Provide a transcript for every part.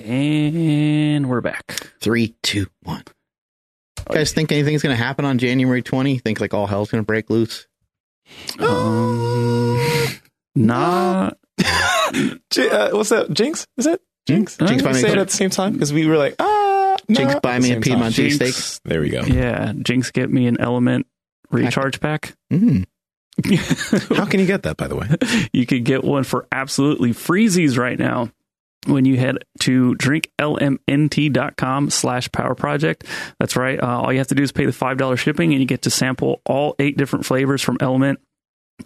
And we're back. Three, two, one. You guys think anything's going to happen on January 20? Think like all hell's going to break loose? Um, not. J- uh, what's that? Jinx? Is it? Jinx? Jinx Jinx buy me say a- it at the same time because we were like, ah, no, Jinx buy me a same Piedmont time. cheesesteak. Jinx. There we go. Yeah. Jinx get me an LMNT recharge pack. Mm. How can you get that, by the way? you could get one for absolutely freezies right now when you head to drinklmnt.com slash power project that's right uh, all you have to do is pay the $5 shipping and you get to sample all eight different flavors from LMNT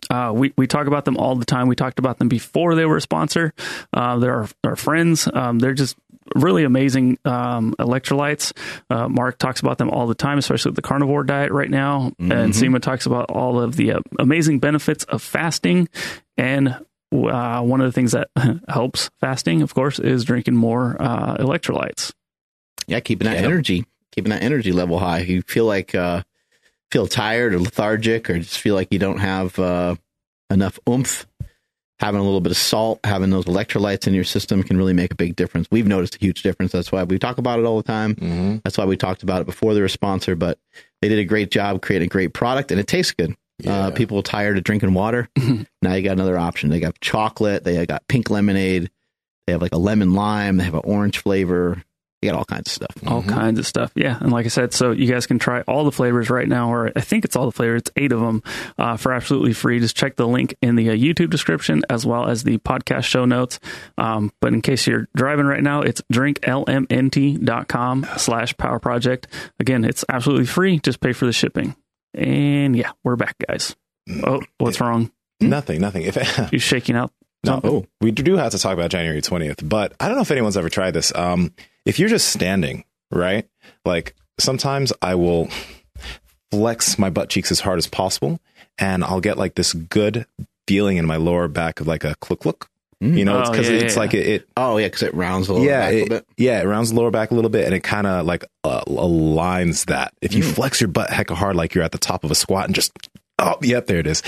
uh, we, we talk about them all the time. We talked about them before they were a sponsor. Uh, they're our, our friends. Um, they're just really amazing um, electrolytes. Uh, Mark talks about them all the time, especially with the carnivore diet right now. And Nsima talks about all of the uh, amazing benefits of fasting. And uh, one of the things that helps fasting, of course, is drinking more uh, electrolytes. Yeah, keeping that Yeah. energy, keeping that energy level high. You feel like uh feel tired or lethargic or just feel like you don't have uh enough oomph. Having a little bit of salt, having those electrolytes in your system can really make a big difference. We've noticed a huge difference. That's why we talk about it all the time. Mm-hmm. That's why we talked about it before they were a sponsor, but they did a great job creating a great product and it tastes good. Uh, people tired of drinking water. now you got another option. They got chocolate. They got pink lemonade. They have like a lemon lime. They have an orange flavor. You got all kinds of stuff. all kinds of stuff. Yeah, and like I said, so you guys can try all the flavors right now, or I think it's all the flavors. It's eight of them uh, for absolutely free. Just check the link in the uh, YouTube description as well as the podcast show notes. Um, but in case you're driving right now, it's drinklmnt.com slash power project. Again, it's absolutely free. Just pay for the shipping. And yeah, we're back, guys. Oh, what's wrong? Nothing, nothing. If You shaking out? no, Oh. we do have to talk about January 20th, but I don't know if anyone's ever tried this. Um, if you're just standing, right? Like sometimes I will flex my butt cheeks as hard as possible and I'll get like this good feeling in my lower back of like a cluck cluck. You know, it's Oh, because yeah, it's yeah. like it, it Oh yeah, because it rounds a little yeah, back a it, little bit. yeah, it rounds the lower back a little bit, and it kind of like uh, aligns that. If Mm. you flex your butt hecka hard, like you're at the top of a squat, and just oh, yep, there it is.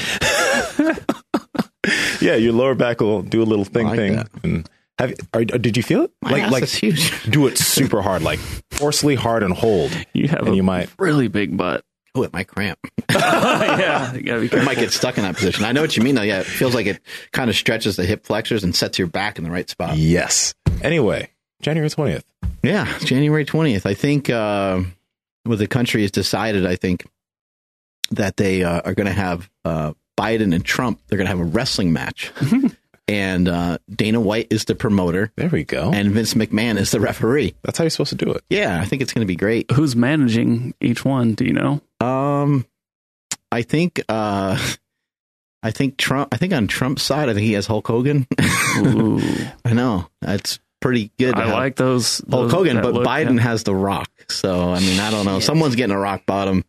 yeah, your lower back will do a little thing like thing. that. And have are, did you feel it? My like ass like is huge. do it super hard, like forcefully hard and hold, You have and a you might. really big butt. Oh, it might cramp. yeah, you gotta be It careful. might get stuck in that position. I know what you mean though. Yeah, it feels like it kind of stretches the hip flexors and sets your back in the right spot. Yes. Anyway, January twentieth. Yeah, January 20th. I think uh, what the country has decided, I think that they uh, are going to have uh, Biden and Trump, they're going to have a wrestling match. and uh, Dana White is the promoter, There we go. and Vince McMahon is the referee. That's how you're supposed to do it. Yeah, I think it's going to be great. Who's managing each one? Do you know? Um, I think, uh, I think Trump, I think on Trump's side, I think he has Hulk Hogan. Ooh, I know. That's pretty good. I like those. Hulk Hogan, but look, Biden yeah. has The Rock. So, I mean, I don't know. Someone's getting a rock bottom.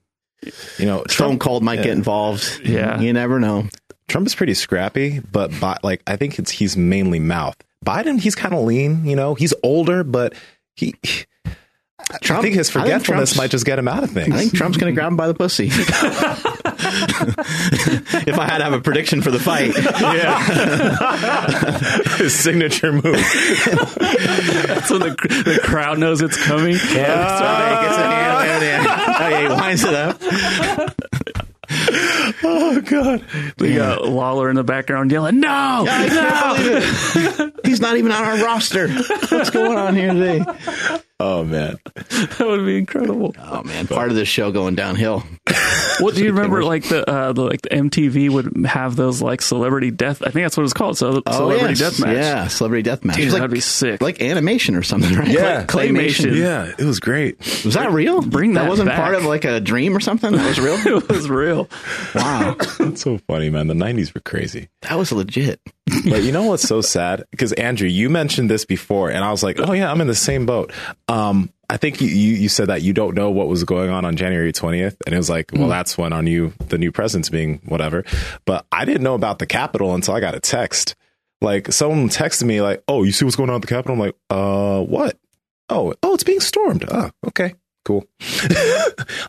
You know, Stone Cold might yeah. get involved. Yeah. You never know. Trump is pretty scrappy, but Bi- like I think it's he's mainly mouth. Biden, he's kind of lean. You know, he's older, but he. I think his forgetfulness Trump's- might just get him out of things. I think Trump's going to grab him by the pussy. if I had to have a prediction for the fight. yeah. his signature move. so the, the crowd knows it's coming. So he gets a hand there, there. Oh, yeah, he winds it up. oh god. We got Lawler in the background yelling, "No, I can't believe it. He's not even on our roster. What's going on here today? Oh man. that would be incredible." Oh, man. Part of this show going downhill. What do you remember? Like the, uh, the like the MTV would have those like celebrity death. I think that's what it's called. So celebrity yes. death match. Oh, Yeah, celebrity death match. Dude, It was that'd be sick. Like animation or something, right? Yeah. Clay- claymation. Claymation. Yeah, it was great. Was that real? Bring that that wasn't back. part of like a dream or something. That was real. it was real. wow, That's so funny, man. The '90s were crazy. That was legit. But you know what's so sad? Because Andrew, you mentioned this before, and I was like, "Oh yeah, I'm in the same boat." Um, I think you, you you said that you don't know what was going on on January 20th, and it was like, well, that's when our new the new president's being whatever. But I didn't know about the Capitol until I got a text. Like someone texted me, like, "Oh, you see what's going on at the Capitol?" I'm like, "Uh, what? Oh, oh, it's being stormed. Oh, okay." Cool.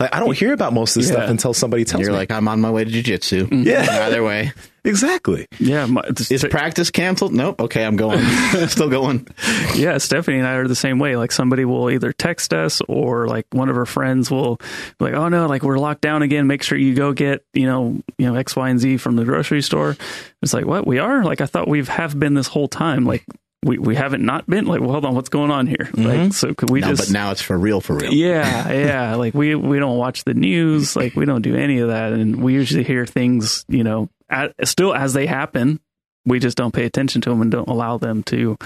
like I don't hear about most of this Yeah. stuff until somebody tells me. You're like, I'm on my way to jujitsu. Yeah. Either way. exactly. Yeah, my, Is practice canceled? Nope. Okay, I'm going. Still going. yeah, Stephanie and I are the same way. Like somebody will either text us or like one of her friends will be like, "Oh no, like we're locked down again. Make sure you go get you know you know X, Y, and Z from the grocery store." It's like, what we are? Like I thought we've have been this whole time. Like we we haven't not been. Like, well, hold on, what's going on here? Like, mm-hmm. so could we No, just? but now it's for real, for real. yeah, yeah. Like we we don't watch the news. Like we don't do any of that, and we usually hear things, you know, at, still as they happen. We just don't pay attention to them and don't allow them to,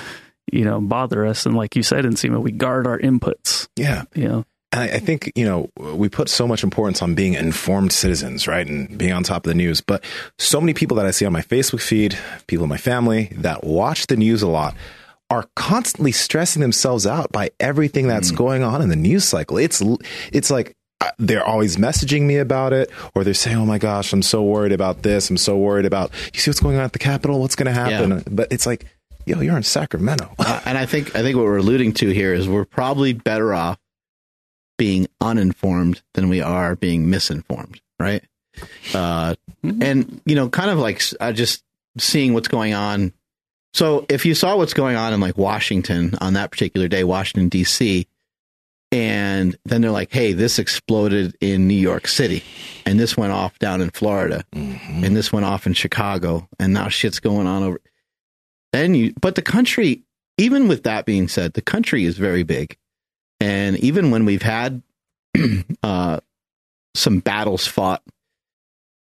you know, bother us. And like you said, Nsima, we guard our inputs. Yeah. You know, And I, I think, you know, we put so much importance on being informed citizens, right? And being on top of the news. But so many people that I see on my Facebook feed, people in my family that watch the news a lot, are constantly stressing themselves out by everything that's going on in the news cycle. It's it's like uh, they're always messaging me about it, or they're saying, "Oh my gosh, I'm so worried about this. I'm so worried about you see what's going on at the Capitol. What's going to happen?" Yeah. But it's like, yo, you're in Sacramento. Uh, and I think I think what we're alluding to here is we're probably better off being uninformed than we are being misinformed, right? Uh, and you know, kind of like uh, just seeing what's going on. So if you saw what's going on in like Washington on that particular day, Washington D.C., and then they're like, "Hey, this exploded in New York City, and this went off down in Florida, and this went off in Chicago, and now shit's going on over." Then you, but the country, even with that being said, the country is very big, and even when we've had uh, some battles fought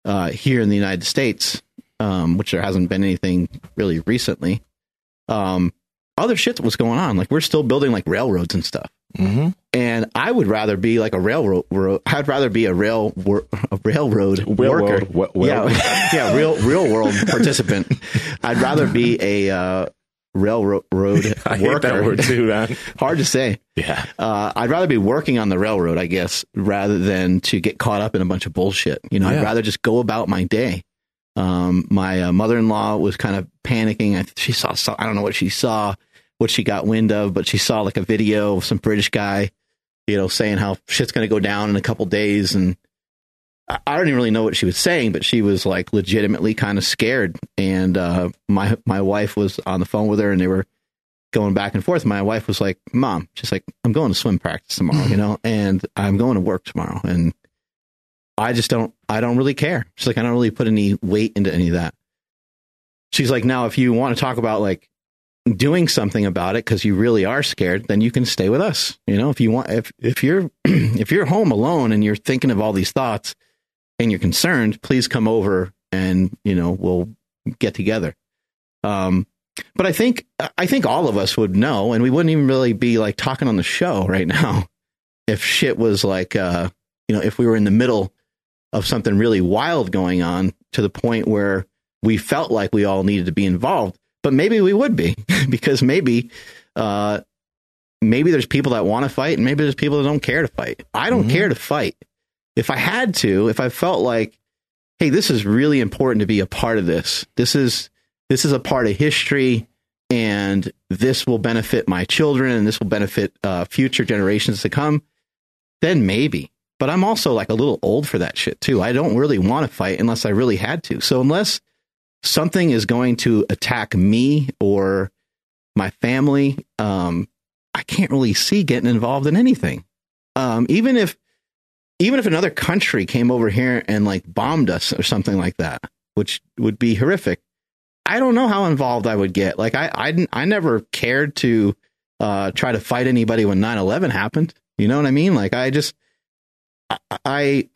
uh, here in the United States, um, which there hasn't been anything really recently, um, other shit was going on. Like we're still building like railroads and stuff. mm-hmm. And I would rather be like a railroad. ro- I'd rather be a rail wor- a railroad worker. Railroad, wa- well- yeah, yeah, real real world participant. I'd rather be a uh, railroad road I hate worker. that word too, man. Hard to say. Yeah. Uh, I'd rather be working on the railroad, I guess, rather than to get caught up in a bunch of bullshit. You know, Yeah. I'd rather just go about my day. Um, my uh, mother-in-law was kind of panicking. I, she saw, some, I don't know what she saw, what she got wind of, but she saw like a video of some British guy, you know, saying how shit's going to go down in a couple days. And I, don't even really know what she was saying, but she was like legitimately kind of scared. And, uh, my, my wife was on the phone with her and they were, going back and forth. My wife was like, "Mom, she's like, I'm going to swim practice tomorrow, you know, and I'm going to work tomorrow, and I just don't, I don't really care." She's like, "I don't really put any weight into any of that." She's like, "Now, if you want to talk about like doing something about it because you really are scared, then you can stay with us. You know, if you want, if if you're if you're home alone and you're thinking of all these thoughts and you're concerned, please come over and you know we'll get together." Um, but I think I think all of us would know, and we wouldn't even really be like talking on the show right now if shit was like, uh, you know, if we were in the middle of something really wild going on to the point where we felt like we all needed to be involved. But maybe we would be because maybe, uh, maybe there's people that want to fight, and maybe there's people that don't care to fight. I don't Mhm. care to fight. If I had to, if I felt like, hey, this is really important to be a part of this. This is this is a part of history and this will benefit my children and this will benefit uh, future generations to come then maybe. But i'm also like a little old for that shit too. I don't really want to fight unless i really had to. So unless something is going to attack me or my family um, i can't really see getting involved in anything. Um, even if even if another country came over here and like bombed us or something like that which would be horrific I don't know how involved I would get. Like I, I, I never cared to uh, try to fight anybody when 9-11 happened. You know what I mean? Like I just, I, I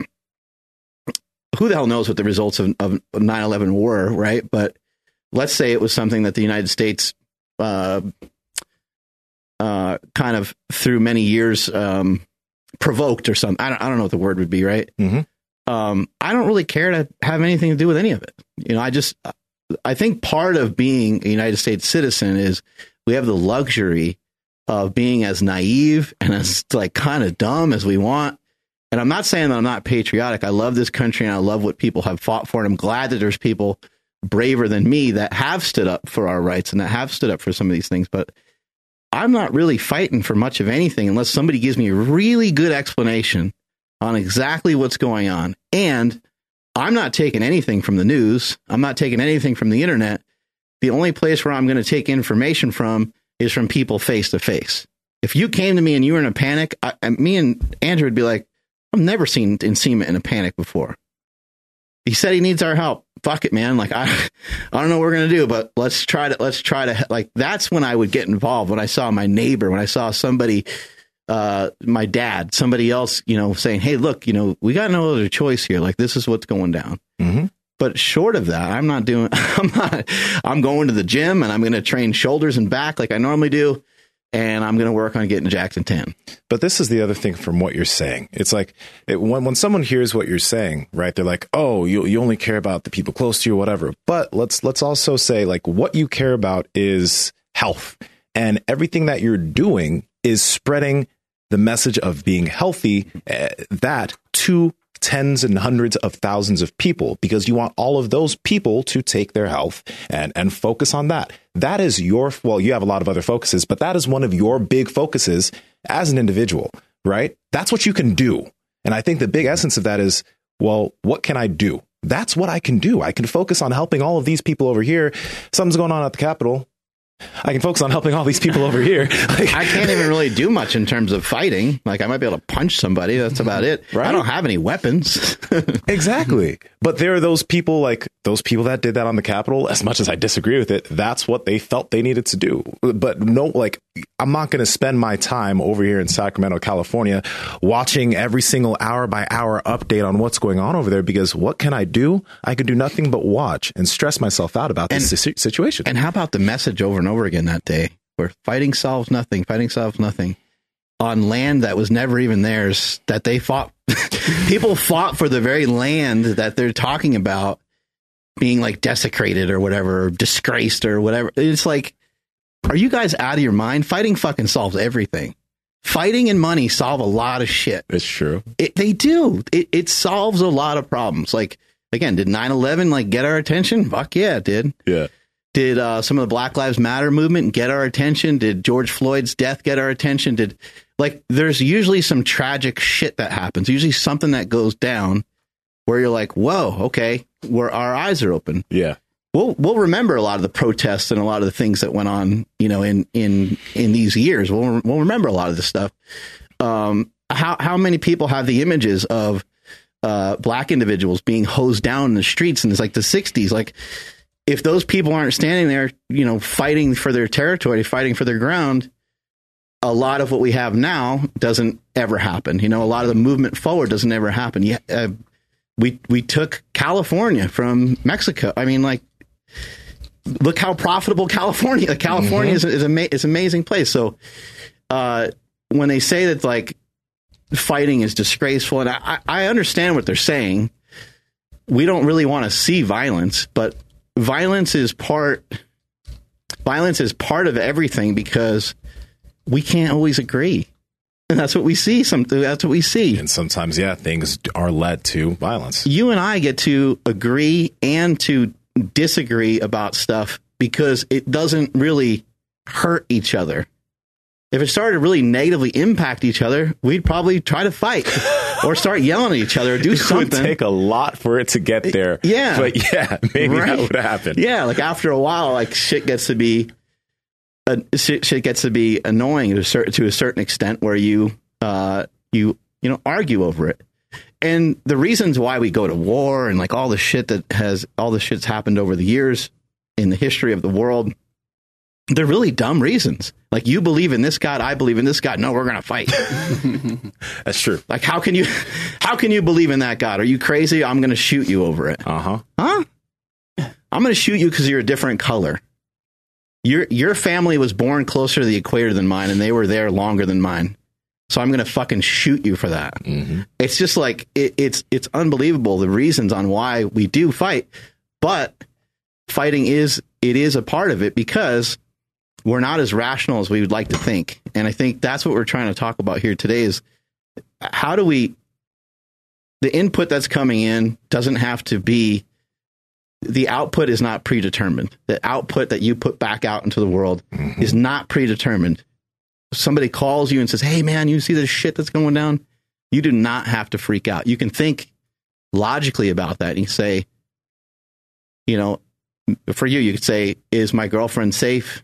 who the hell knows what the results of, of 9-11 were, right? But let's say it was something that the United States, uh, uh, kind of through many years, um, provoked or something. I don't, I don't know what the word would be, right? Mhm. Um, I don't really care to have anything to do with any of it. You know, I just, I think part of being a United States citizen is we have the luxury of being as naive and as like kind of dumb as we want. And I'm not saying that I'm not patriotic. I love this country and I love what people have fought for. And I'm glad that there's people braver than me that have stood up for our rights and that have stood up for some of these things. But I'm not really fighting for much of anything unless somebody gives me a really good explanation on exactly what's going on. And I'm not taking anything from the news. I'm not taking anything from the internet. The only place where I'm going to take information from is from people face to face. If you came to me and you were in a panic, I, me and Andrew would be like, I've never seen Nsima in a panic before. He said he needs our help. Fuck it, man. Like I, I don't know what we're gonna do, but let's try to let's try to like. That's when I would get involved. When I saw my neighbor, when I saw somebody, uh, my dad, somebody else, you know, saying, "Hey, look, you know, we got no other choice here. Like this is what's going down." Mm-hmm. But short of that, I'm not doing. I'm not. I'm going to the gym and I'm going to train shoulders and back like I normally do and I'm going to work on getting jacked Jackson 10. But this is the other thing from what you're saying. It's like it, when when someone hears what you're saying, right? They're like, "Oh, you you only care about the people close to you, or whatever." But let's let's also say like what you care about is health, and everything that you're doing is spreading the message of being healthy. Uh, that to tens and hundreds of thousands of people because you want all of those people to take their health and and focus on that. That is your well, you have a lot of other focuses, but that is one of your big focuses as an individual, right? That's what you can do. And I think the big essence of that is, well, what can I do? That's what I can do. I can focus on helping all of these people over here. Something's going on at the Capitol. I can focus on helping all these people over here. Like, I can't even really do much in terms of fighting. Like I might be able to punch somebody. That's about it. Right? I don't have any weapons. exactly. But there are those people like those people that did that on the Capitol. As much as I disagree with it, that's what they felt they needed to do. But no, like I'm not going to spend my time over here in Sacramento, California, watching every single hour by hour update on what's going on over there. Because what can I do? I can do nothing but watch and stress myself out about and, this situation. And how about the message over and over again that day, where fighting solves nothing, fighting solves nothing on land that was never even theirs, that they fought. people fought for the very land that they're talking about being like desecrated or whatever, or disgraced or whatever. It's like, are you guys out of your mind? Fighting fucking solves everything. Fighting and money solve a lot of shit. It's true. It, they do. It, it solves a lot of problems. Like, again, did 9 11 like get our attention? Fuck yeah, it did. Yeah. Did uh, some of the Black Lives Matter movement get our attention? Did George Floyd's death get our attention? Did like there's usually some tragic shit that happens. Usually something that goes down where you're like, whoa, okay, where our eyes are open. Yeah. We'll we'll remember a lot of the protests and a lot of the things that went on, you know, in in in these years. We'll we'll remember a lot of this stuff. Um, how how many people have the images of uh, black individuals being hosed down in the streets and it's like the 60s like if those people aren't standing there, you know, fighting for their territory, fighting for their ground, a lot of what we have now doesn't ever happen. You know, a lot of the movement forward doesn't ever happen. Yeah, uh, we we took California from Mexico. I mean, like, look how profitable California. California mm-hmm. is is, ama- is an amazing place. So, uh, when they say that like fighting is disgraceful, and I, I understand what they're saying. We don't really want to see violence, but violence is part violence is part of everything because we can't always agree. And that's what we see. Some that's what we see. And sometimes, yeah, things are led to violence. You and I get to agree and to disagree about stuff because it doesn't really hurt each other. If it started to really negatively impact each other, we'd probably try to fight. or start yelling at each other or do something. It would take a lot for it to get there. Yeah. But yeah, maybe right? that would happen. Yeah. Like after a while, like shit gets to be, uh, shit, shit gets to be annoying to a certain, to a certain extent where you, uh, you, you know, argue over it. And the reasons why we go to war and like all the shit that has, all the shit's happened over the years in the history of the world, they're really dumb reasons. Like you believe in this God, I believe in this God. No, we're gonna fight. That's true. Like how can you how can you believe in that God? Are you crazy? I'm gonna shoot you over it. Uh-huh. Huh? I'm gonna shoot you because you're a different color. Your your family was born closer to the equator than mine, and they were there longer than mine. So I'm gonna fucking shoot you for that. Mm-hmm. It's just like it, it's it's unbelievable the reasons on why we do fight, but fighting is it is a part of it because we're not as rational as we would like to think. And I think that's what we're trying to talk about here today is how do we the input that's coming in doesn't have to be the output is not predetermined. The output that you put back out into the world mm-hmm. is not predetermined. somebody calls you and says, "Hey, man, you see this shit that's going down," you do not have to freak out. You can think logically about that. And you say, you know, for you, you could say, "Is my girlfriend safe?"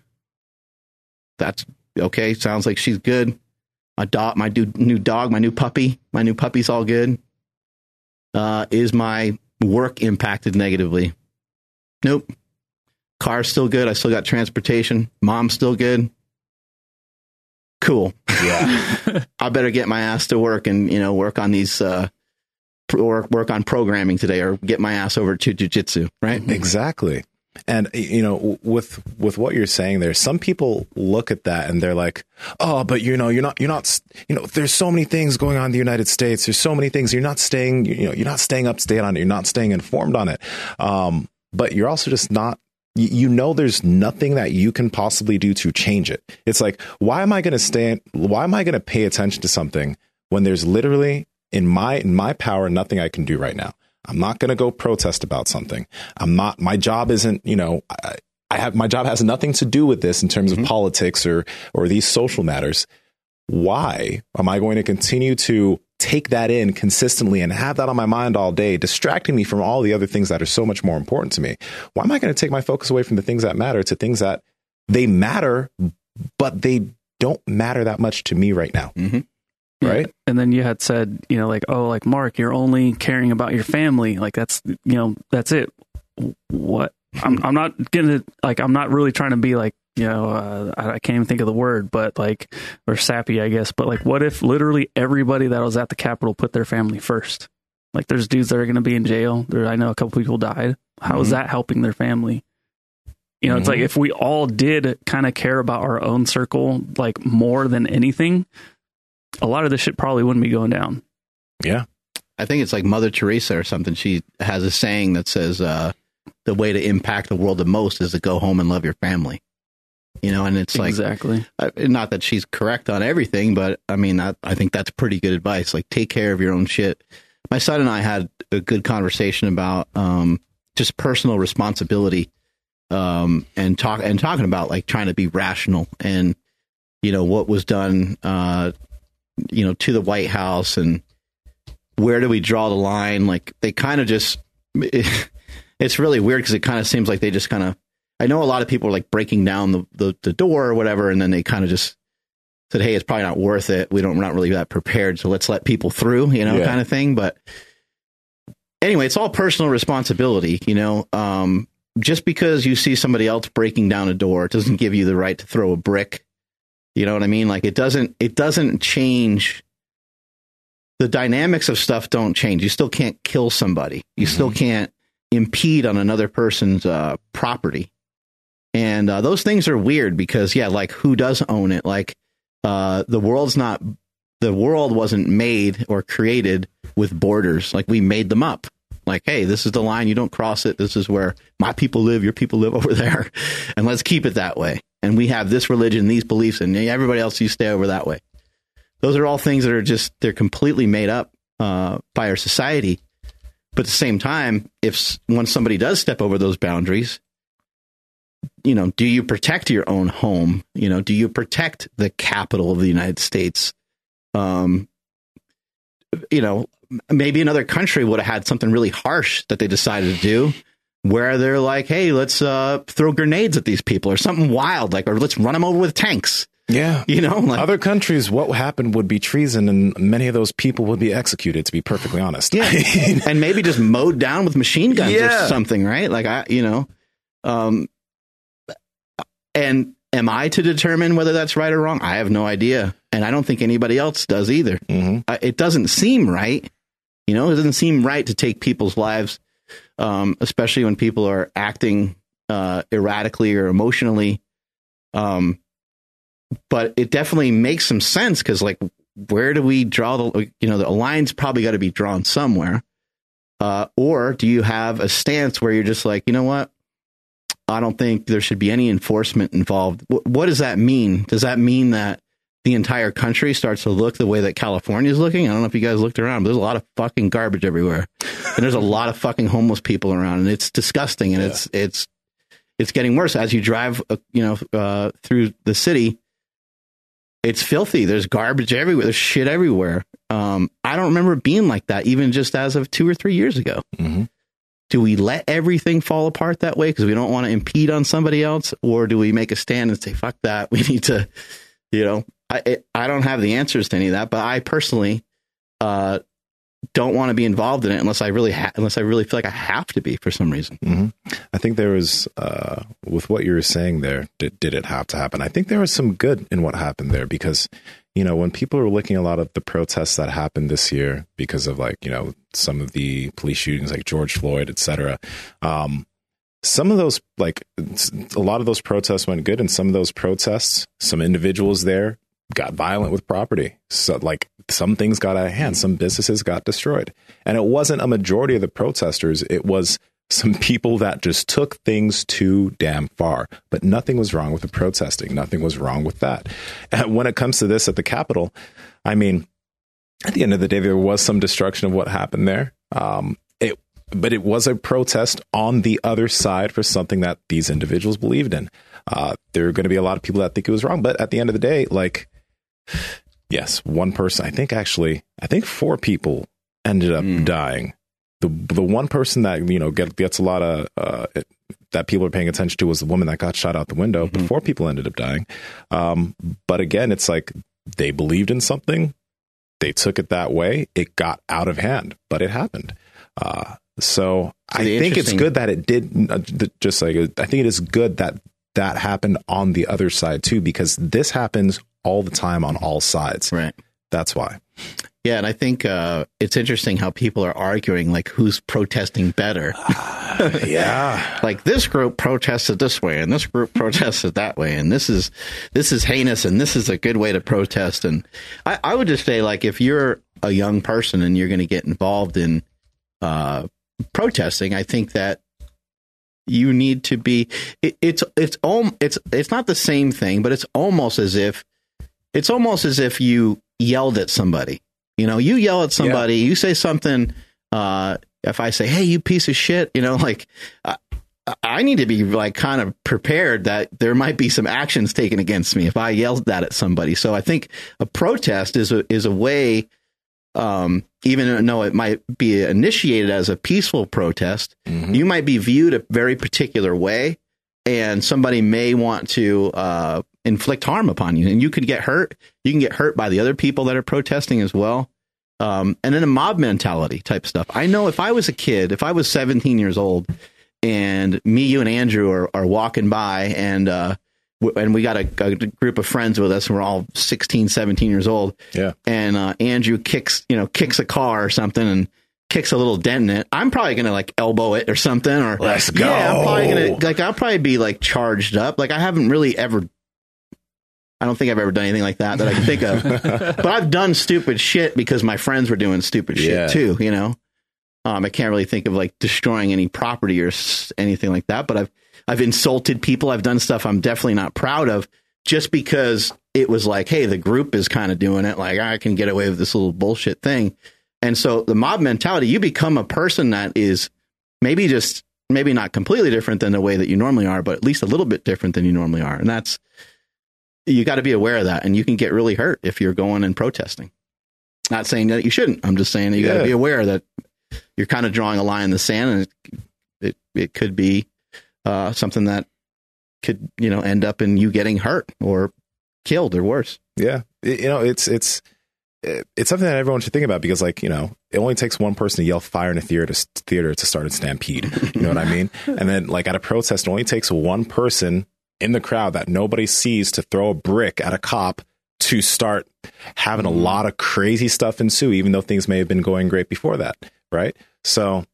That's okay. Sounds like she's good. My dog, my new, new dog, my new puppy, my new puppy's all good. Uh, is my work impacted negatively? Nope. Car's still good. I still got transportation. Mom's still good. Cool. Yeah. I better get my ass to work and you know work on these uh, work work on programming today, or get my ass over to jujitsu. Right? Exactly. And you know, with with what you're saying there, some people look at that and they're like, "Oh, but you know, you're not you're not you know, there's so many things going on in the United States. There's so many things. You're not staying, you know, you're not staying up to date on it. You're not staying informed on it. Um, but you're also just not you know there's nothing that you can possibly do to change it. It's like, why am I going to stand why am I going to pay attention to something when there's literally in my in my power nothing I can do right now? I'm not going to go protest about something. I'm not, my job isn't, you know, I, I have, my job has nothing to do with this in terms of mm-hmm. politics or, or these social matters. Why am I going to continue to take that in consistently and have that on my mind all day, distracting me from all the other things that are so much more important to me? Why am I going to take my focus away from the things that matter to things that they matter, but they don't matter that much to me right now? Mm-hmm right? And then you had said, you know, like, oh, like Mark, you're only caring about your family. Like that's, you know, that's it. What? I'm, I'm not gonna like. I'm not really trying to be like, you know, uh, I, I, can't even think of the word, but like, or sappy, I guess. But like, what if literally everybody that was at the Capitol put their family first? Like, there's dudes that are going to be in jail. There, I know a couple people died. How mm-hmm. is that helping their family? You know, mm-hmm. it's like mm-hmm. if we all did kind of care about our own circle, like more than anything, a lot of this shit probably wouldn't be going down. Yeah. I think it's like Mother Teresa or something. She has a saying that says, uh, the way to impact the world the most is to go home and love your family. You know, and it's like, exactly. Uh, not that she's correct on everything, but I mean, I, I think that's pretty good advice. Like, take care of your own shit. My son and I had a good conversation about, um, just personal responsibility, um, and talk, and talking about like trying to be rational and, you know, what was done, uh, you know, to the White House and where do we draw the line? Like they kind of just, it, it's really weird because it kind of seems like they just kind of, I know a lot of people are like breaking down the, the, the door or whatever. And then they kind of just said, Hey, it's probably not worth it. We don't, we're not really that prepared. So let's let people through, you know, yeah. kind of thing. But anyway, it's all personal responsibility, you know, um, just because you see somebody else breaking down a door, doesn't give you the right to throw a brick you know what I mean? Like it doesn't it doesn't change the dynamics of stuff don't change. You still can't kill somebody. You mm-hmm. still can't impede on another person's uh, property. And uh, those things are weird because yeah, like who does own it? Like uh, the world's not the world wasn't made or created with borders. Like we made them up. Like, hey, this is the line. You don't cross it. This is where my people live. Your people live over there. And let's keep it that way and we have this religion, these beliefs, and everybody else you stay over that way. Those are all things that are just they're completely made up uh, by our society. But at the same time, if once somebody does step over those boundaries, you know, do you protect your own home? You know, do you protect the capital of the United States? Um, you know, maybe another country would have had something really harsh that they decided to do where they're like, hey, let's uh, throw grenades at these people or something wild, like, or let's run them over with tanks. Yeah. You know, like, other countries, what happened would be treason and many of those people would be executed, to be perfectly honest. Yeah. and maybe just mowed down with machine guns yeah. or something, right? Like, I, you know, um, and am I to determine whether that's right or wrong? I have no idea. And I don't think anybody else does either. Mm-hmm. Uh, it doesn't seem right. You know, it doesn't seem right to take people's lives um, especially when people are acting uh, erratically or emotionally. Um, but it definitely makes some sense because, like, where do we draw the? You know, the line's probably got to be drawn somewhere. Uh, or do you have a stance where you're just like, you know what? I don't think there should be any enforcement involved. W- what does that mean? Does that mean that the entire country starts to look the way that California is looking. I don't know if you guys looked around, but there's a lot of fucking garbage everywhere, and there's a lot of fucking homeless people around, and it's disgusting, and yeah. it's it's it's getting worse as you drive, uh, you know, uh, through the city. it's filthy. There's garbage everywhere. There's shit everywhere. Um, I don't remember it being like that, even just as of two or three years ago. hmm Do we let everything fall apart that way because we don't want to impede on somebody else, or do we make a stand and say, "Fuck that"? We need to, you know. I I don't have the answers to any of that, but I personally uh, don't want to be involved in it unless I really ha- unless I really feel like I have to be for some reason. hmm I think there was, uh, with what you were saying there, did, did it have to happen? I think there was some good in what happened there because, you know, when people are looking a lot of the protests that happened this year because of like, you know, some of the police shootings like George Floyd, et cetera, um, some of those, like a lot of those protests went good and some of those protests, some individuals there got violent with property. So like some things got out of hand, some businesses got destroyed. And it wasn't a majority of the protesters, it was some people that just took things too damn far. But nothing was wrong with the protesting. Nothing was wrong with that. And when it comes to this at the Capitol, I mean, at the end of the day, there was some destruction of what happened there. Um, it, but it was a protest on the other side for something that these individuals believed in. Uh, there are going to be a lot of people that think it was wrong, but at the end of the day, like, yes, one person. I think actually, I think four people ended up Mm. dying. The the one person that you know get, gets a lot of uh, it, that people are paying attention to was the woman that got shot out the window. But Mhm. four people ended up dying. Um, but again, it's like they believed in something, they took it that way. It got out of hand, but it happened. Uh, so I the think it's good that it did. uh, Just like I think it is good that that happened on the other side too, because this happens all the time on all sides. Right. That's why. Yeah, and I think uh, it's interesting how people are arguing like who's protesting better. yeah. like this group protested this way and this group protested that way and this is this is heinous and this is a good way to protest and I, I would just say like if you're a young person and you're going to get involved in uh, protesting, I think that you need to be. It, it's it's it's it's not the same thing, but it's almost as if it's almost as if you yelled at somebody. You know, you yell at somebody, you say something. Uh, if I say, "Hey, you piece of shit," you know, like. I, I need to be like kind of prepared that there might be some actions taken against me if I yelled that at somebody. So I think a protest is a is a way um, even though it might be initiated as a peaceful protest, Mhm. you might be viewed a very particular way, and somebody may want to uh, inflict harm upon you, and you could get hurt. You can get hurt by the other people that are protesting as well. Um, and then a mob mentality type stuff. I know if I was a kid, if I was 17 years old, and me, you, and Andrew are, are walking by, and uh, w- and we got a, a group of friends with us, and we're all 16, 17 years old, Yeah. and uh, Andrew kicks, you know, kicks a car or something and kicks a little dent in it, I'm probably gonna like elbow it or something. Or Let's go. Yeah, I'm probably go. gonna like I'll probably be like charged up. Like I haven't really ever. I don't think I've ever done anything like that that I can think of. but I've done stupid shit because my friends were doing stupid shit Yeah. too. You know, um, I can't really think of like destroying any property or s- anything like that. But I've I've insulted people. I've done stuff I'm definitely not proud of just because it was like, hey, the group is kind of doing it. Like I can get away with this little bullshit thing. And so the mob mentality, you become a person that is maybe just maybe not completely different than the way that you normally are, but at least a little bit different than you normally are. And that's you got to be aware of that, and you can get really hurt if you're going and protesting. Not saying that you shouldn't. I'm just saying that you got to be aware that you're kind of drawing a line in the sand, and it it, it could be uh, something that could you know end up in you getting hurt or killed or worse. Yeah, you know, it's it's it's something that everyone should think about because, like, you know, it only takes one person to yell fire in a theater theater to start a stampede. You know what I mean? And then, like, at a protest, it only takes one person in the crowd that nobody sees to throw a brick at a cop to start having a lot of crazy stuff ensue, even though things may have been going great before that, right? So,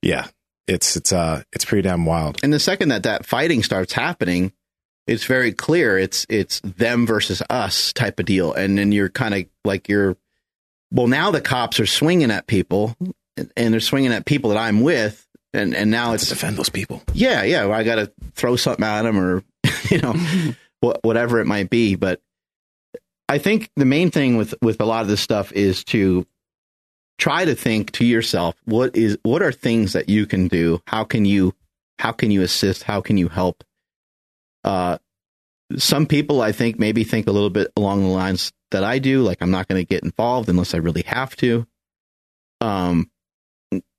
yeah, it's it's uh it's pretty damn wild. And the second that that fighting starts happening, it's very clear it's it's them versus us type of deal. And then you're kind of like you're, well, now the cops are swinging at people, and and they're swinging at people that I'm with, and and now it's defend those people. yeah, yeah, well, I got to throw something at them or you know whatever it might be. But I think the main thing with with a lot of this stuff is to try to think to yourself what is what are things that you can do how can you how can you assist how can you help uh some people I think maybe think a little bit along the lines that I do, like I'm not going to get involved unless I really have to. Um,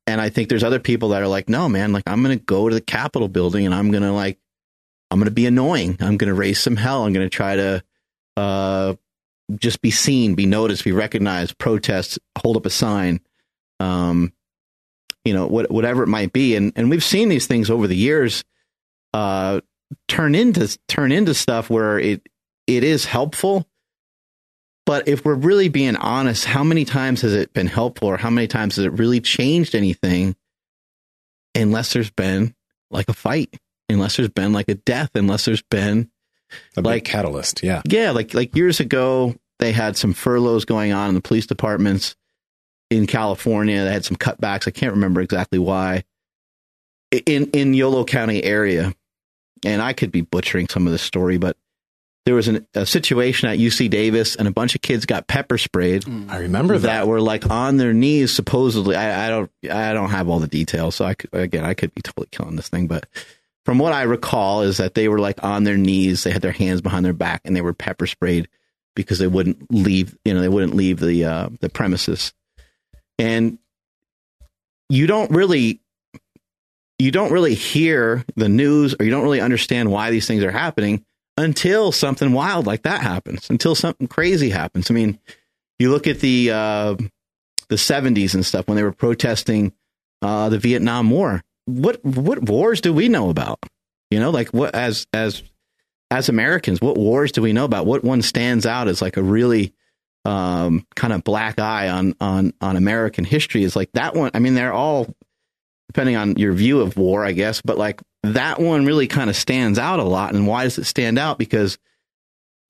and I think there's other people that are like, no, man, like I'm going to go to the Capitol building and I'm going to like, I'm going to be annoying. I'm going to raise some hell. I'm going to try to, uh, just be seen, be noticed, be recognized, protest, hold up a sign, um, you know, what, whatever it might be. And and we've seen these things over the years uh, turn into turn into stuff where it it is helpful. But if we're really being honest, how many times has it been helpful, or how many times has it really changed anything? Unless there's been like a fight, unless there's been like a death, unless there's been A big Like- catalyst. Yeah. yeah, like like years ago, they had some furloughs going on in the police departments in California. They had some cutbacks. I can't remember exactly why. In in Yolo County area, and I could be butchering some of the story, but there was an, a situation at UC Davis, and a bunch of kids got pepper sprayed I remember that. that. were like on their knees supposedly. I, I don't i don't have all the details so i could, again i could be totally killing this thing but from what i recall is that they were like on their knees they had their hands behind their back and they were pepper sprayed because they wouldn't leave you know they wouldn't leave the uh the premises. And you don't really you don't really hear the news or you don't really understand why these things are happening until something wild like that happens until something crazy happens i mean you look at the uh, the 70s and stuff when they were protesting uh, the Vietnam War. What what wars do we know about? You know, like what as as as Americans, what wars do we know about? What one stands out as like a really um, kind of black eye on on on American history is like that one. I mean, they're all depending on your view of war, I guess, but like that one really kind of stands out a lot. And why does it stand out? Because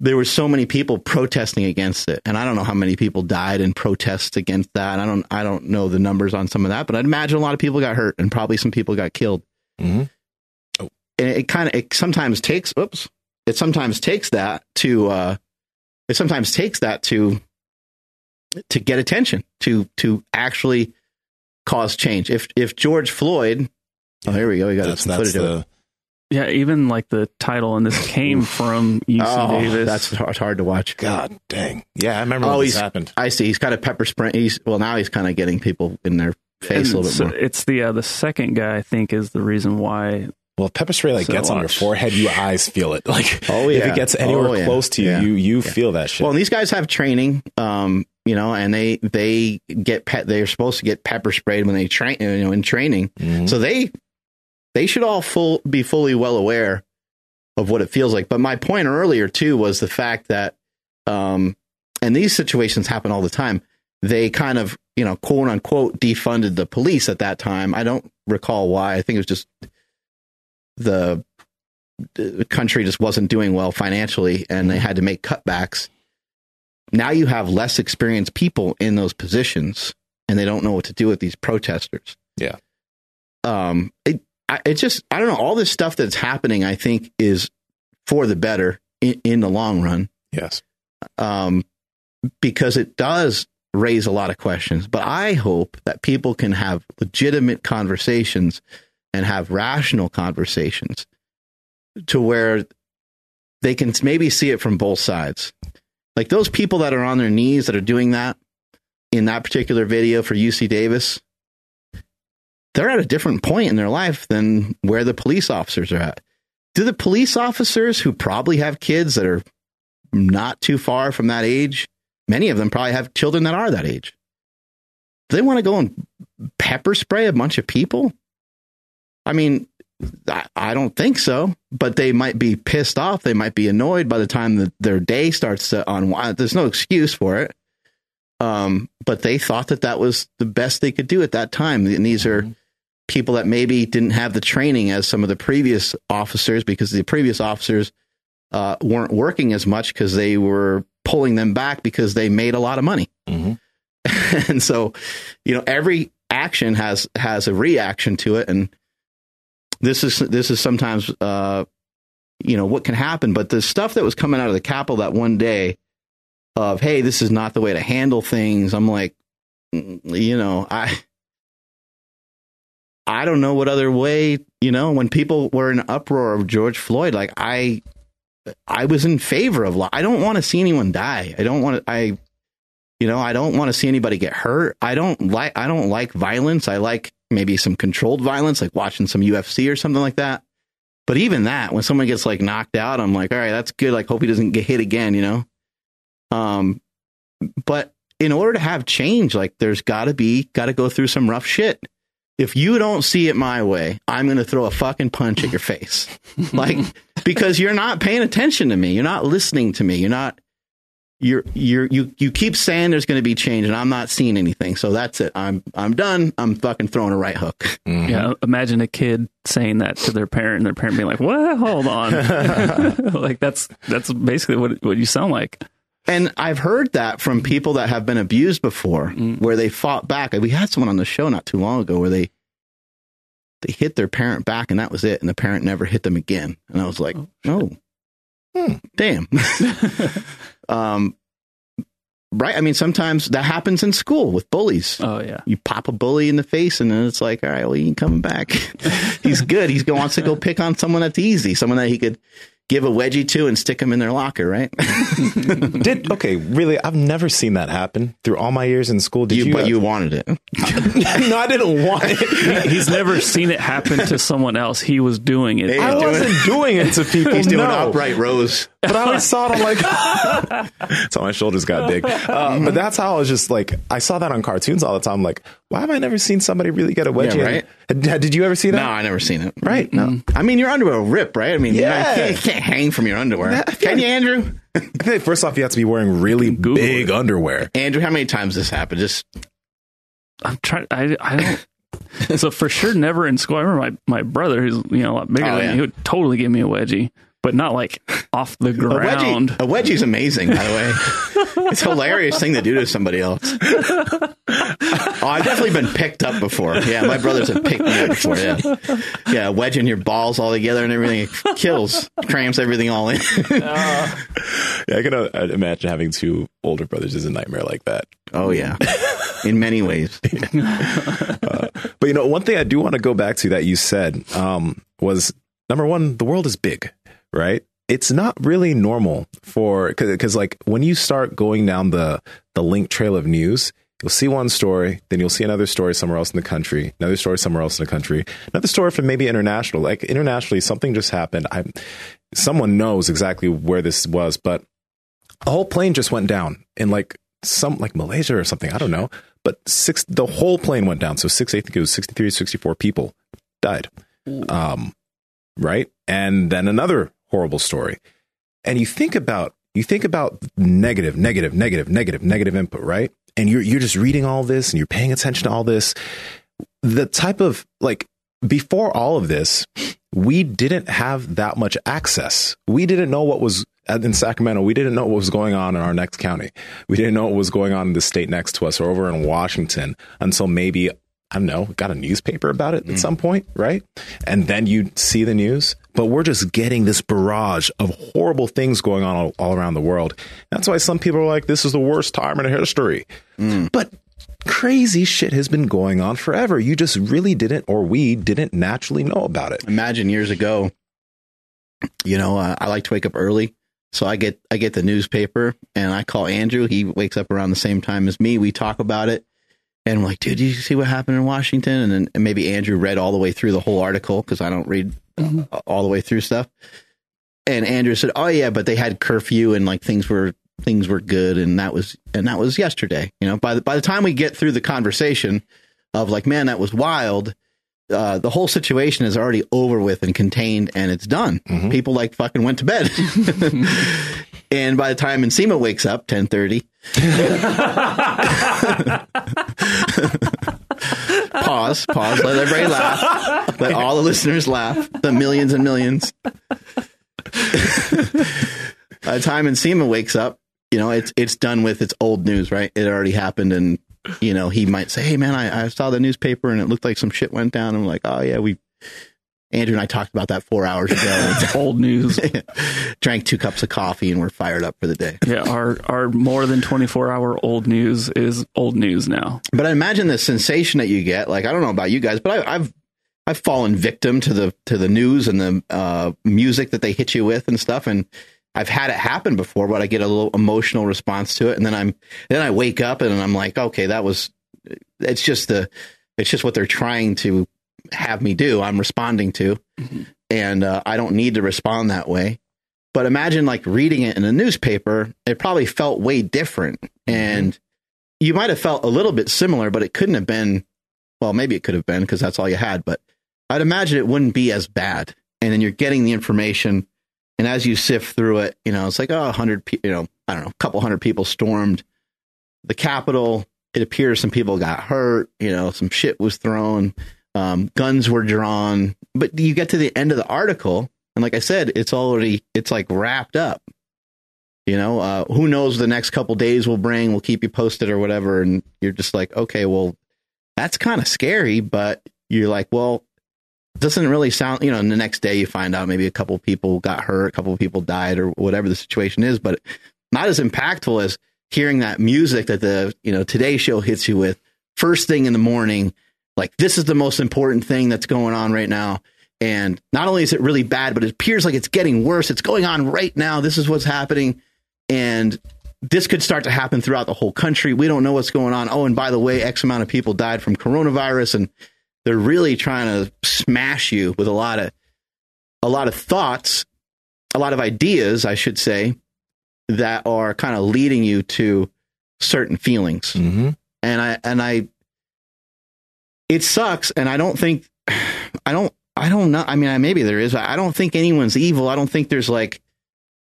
there were so many people protesting against it, and I don't know how many people died in protests against that. I don't I don't know the numbers on some of that, but I'd imagine a lot of people got hurt and probably some people got killed. Mhm. And it kind of it sometimes takes oops, it sometimes takes that to uh, it sometimes takes that to to get attention to to actually cause change. If if George Floyd, oh here we go, we got That's, some that's footage of it. the, Yeah, even like the title and this came from UC Oh, Davis. that's hard, hard to watch. God dang. Yeah, I remember Oh, when this happened. I see. He's kind of pepper spray. He's well now. He's kind of getting people in their face a And little so bit more. It's the uh, the second guy I think is the reason why. Well, if pepper spray like So gets on your forehead, you eyes feel it. Like, Oh, if it gets anywhere Oh, yeah. close to you, Yeah. you you Yeah. feel that shit. Well, and these guys have training, um, you know, and they they get they're supposed to get pepper sprayed when they train, you know, in training. Mhm. So they they should all full be fully well aware of what it feels like. But my point earlier too was the fact that, um, and these situations happen all the time. They kind of, you know, quote unquote, defunded the police at that time. I don't recall why. I think it was just the, the country just wasn't doing well financially, and they had to make cutbacks. Now you have less experienced people in those positions, and they don't know what to do with these protesters. Yeah. Um. It, I, it just I don't know. All this stuff that's happening, I think, is for the better in, in the long run. yes. Um, because it does raise a lot of questions. But I hope that people can have legitimate conversations and have rational conversations to where they can maybe see it from both sides. Like those people that are on their knees that are doing that in that particular video for UC Davis, they're at a different point in their life than where the police officers are at. Do the police officers who probably have kids that are not too far from that age, many of them probably have children that are that age. Do they want to go and pepper spray a bunch of people? I mean, I, don't think so, but they might be pissed off. They might be annoyed by the time that their day starts to unwind. There's no excuse for it. Um, but they thought that that was the best they could do at that time. And these are people that maybe didn't have the training as some of the previous officers because the previous officers uh, weren't working as much because they were pulling them back because they made a lot of money. Mhm. and so, you know, every action has has a reaction to it, and this is this is sometimes, uh, you know, what can happen. But the stuff that was coming out of the Capitol that one day of, hey, this is not the way to handle things. I'm like, mm, you know, I. I don't know what other way, you know, when people were in uproar of George Floyd, like I I was in favor of. I don't want to see anyone die. I don't want to. I, you know, I don't want to see anybody get hurt. I don't like. I don't like violence. I like maybe some controlled violence, like watching some UFC or something like that. But even that, when someone gets like knocked out, I'm like, all right, that's good. Like, hope he doesn't get hit again. You know. Um, but in order to have change, like, there's got to be, got to go through some rough shit if you don't see it my way, I'm going to throw a fucking punch at your face. like, because you're not paying attention to me. You're not listening to me. You're not, you're, you're, you, you keep saying there's going to be change and I'm not seeing anything. So that's it. I'm, I'm done. I'm fucking throwing a right hook. Mm-hmm. Yeah. Imagine a kid saying that to their parent and their parent being like, what? Hold on. like that's, that's basically what, what you sound like. And I've heard that from people that have been abused before, mm. where they fought back. We had someone on the show not too long ago where they they hit their parent back, and that was it. And the parent never hit them again. And I was like, oh, oh hmm, damn. um, right. I mean, sometimes that happens in school with bullies. Oh yeah, you pop a bully in the face, and then it's like, all right, well, he ain't coming back. He's good. He wants to go pick on someone that's easy, someone that he could give a wedgie to and stick them in their locker, right? Did okay? Really, I've never seen that happen through all my years in school. Did you? you but you wanted it. no, I didn't want it. He's never seen it happen to someone else. He was doing it. I wasn't doing it to people. He's doing no. upright rows. But I always saw it. I'm like, so my shoulders got big. Uh, but that's how I was just like, I saw that on cartoons all the time. Like, why have I never seen somebody really get a wedgie? Yeah, right. Did, did you ever see that? No, I never seen it. Right. No. I mean, your underwear will rip, right? I mean, yeah. you, can't, you can't hang from your underwear. That, Can you, Andrew? I think first off, you have to be wearing really Google big it. underwear. Andrew, how many times this happened? Just, I'm trying. I, I don't. so for sure, never in school. I remember my, my brother, who's you know a lot bigger oh, than yeah. me, he would totally give me a wedgie but not like off the ground. A, wedgie, a wedgie's amazing, by the way. it's a hilarious thing to do to somebody else. oh, I've definitely been picked up before. Yeah, my brothers have picked me up before. Yeah, yeah, wedging your balls all together and everything it kills, cramps everything all in. yeah, I can uh, imagine having two older brothers is a nightmare like that. Oh yeah, in many ways. uh, but you know, one thing I do want to go back to that you said um, was number one, the world is big right? It's not really normal for because like when you start going down the the link trail of news, you'll see one story, then you'll see another story somewhere else in the country, another story somewhere else in the country, another story from maybe international. Like internationally, something just happened. I someone knows exactly where this was, but a whole plane just went down in like some like Malaysia or something. I don't know, but six the whole plane went down. So six, I think it was 63, 64 people died. Um, right, and then another horrible story. And you think about you think about negative, negative, negative, negative, negative input, right? And you're you're just reading all this and you're paying attention to all this. The type of like before all of this, we didn't have that much access. We didn't know what was in Sacramento. We didn't know what was going on in our next county. We didn't know what was going on in the state next to us or over in Washington until maybe I don't know, got a newspaper about it at some point, right? And then you see the news. But we're just getting this barrage of horrible things going on all, all around the world. That's why some people are like, this is the worst time in history. Mm. But crazy shit has been going on forever. You just really didn't, or we didn't naturally know about it. Imagine years ago, you know, uh, I like to wake up early. So I get I get the newspaper and I call Andrew. He wakes up around the same time as me. We talk about it. And I'm like, dude, did you see what happened in Washington? And then and maybe Andrew read all the way through the whole article because I don't read mm-hmm. all the way through stuff. And Andrew said, "Oh yeah, but they had curfew and like things were things were good, and that was and that was yesterday. You know, by the by the time we get through the conversation of like, man, that was wild. Uh, the whole situation is already over with and contained, and it's done. Mm-hmm. People like fucking went to bed. and by the time Nsima wakes up, ten thirty, pause, pause, let everybody laugh. Let all the listeners laugh. The millions and millions. By the time Nsima wakes up, you know, it's it's done with its old news, right? It already happened and you know, he might say, Hey man, I, I saw the newspaper and it looked like some shit went down. I'm like, Oh yeah, we Andrew and I talked about that four hours ago. It's old news. Drank two cups of coffee and we're fired up for the day. Yeah, our our more than twenty four hour old news is old news now. But I imagine the sensation that you get. Like I don't know about you guys, but I, I've I've fallen victim to the to the news and the uh, music that they hit you with and stuff. And I've had it happen before, but I get a little emotional response to it, and then I'm then I wake up and I'm like, okay, that was it's just the it's just what they're trying to have me do. I'm responding to, mm-hmm. and uh, I don't need to respond that way. But imagine like reading it in a newspaper, it probably felt way different, mm-hmm. and you might have felt a little bit similar, but it couldn't have been. Well, maybe it could have been because that's all you had, but I'd imagine it wouldn't be as bad. And then you're getting the information and as you sift through it, you know, it's like, oh, 100, you know, I don't know, a couple hundred people stormed the Capitol. It appears some people got hurt, you know, some shit was thrown, um, guns were drawn. But you get to the end of the article, and like I said, it's already, it's like wrapped up. You know, uh, who knows the next couple days will bring, we'll keep you posted or whatever. And you're just like, okay, well, that's kind of scary, but you're like, well, doesn't really sound, you know, and the next day you find out maybe a couple people got hurt, a couple people died or whatever the situation is, but not as impactful as hearing that music that the, you know, Today Show hits you with first thing in the morning. Like, this is the most important thing that's going on right now. And not only is it really bad, but it appears like it's getting worse. It's going on right now. This is what's happening. And this could start to happen throughout the whole country. We don't know what's going on. Oh, and by the way, X amount of people died from coronavirus. And they're really trying to smash you with a lot of a lot of thoughts, a lot of ideas, I should say, that are kind of leading you to certain feelings. Mm-hmm. And I and I it sucks and I don't think I don't I don't know. I mean, maybe there is. I don't think anyone's evil. I don't think there's like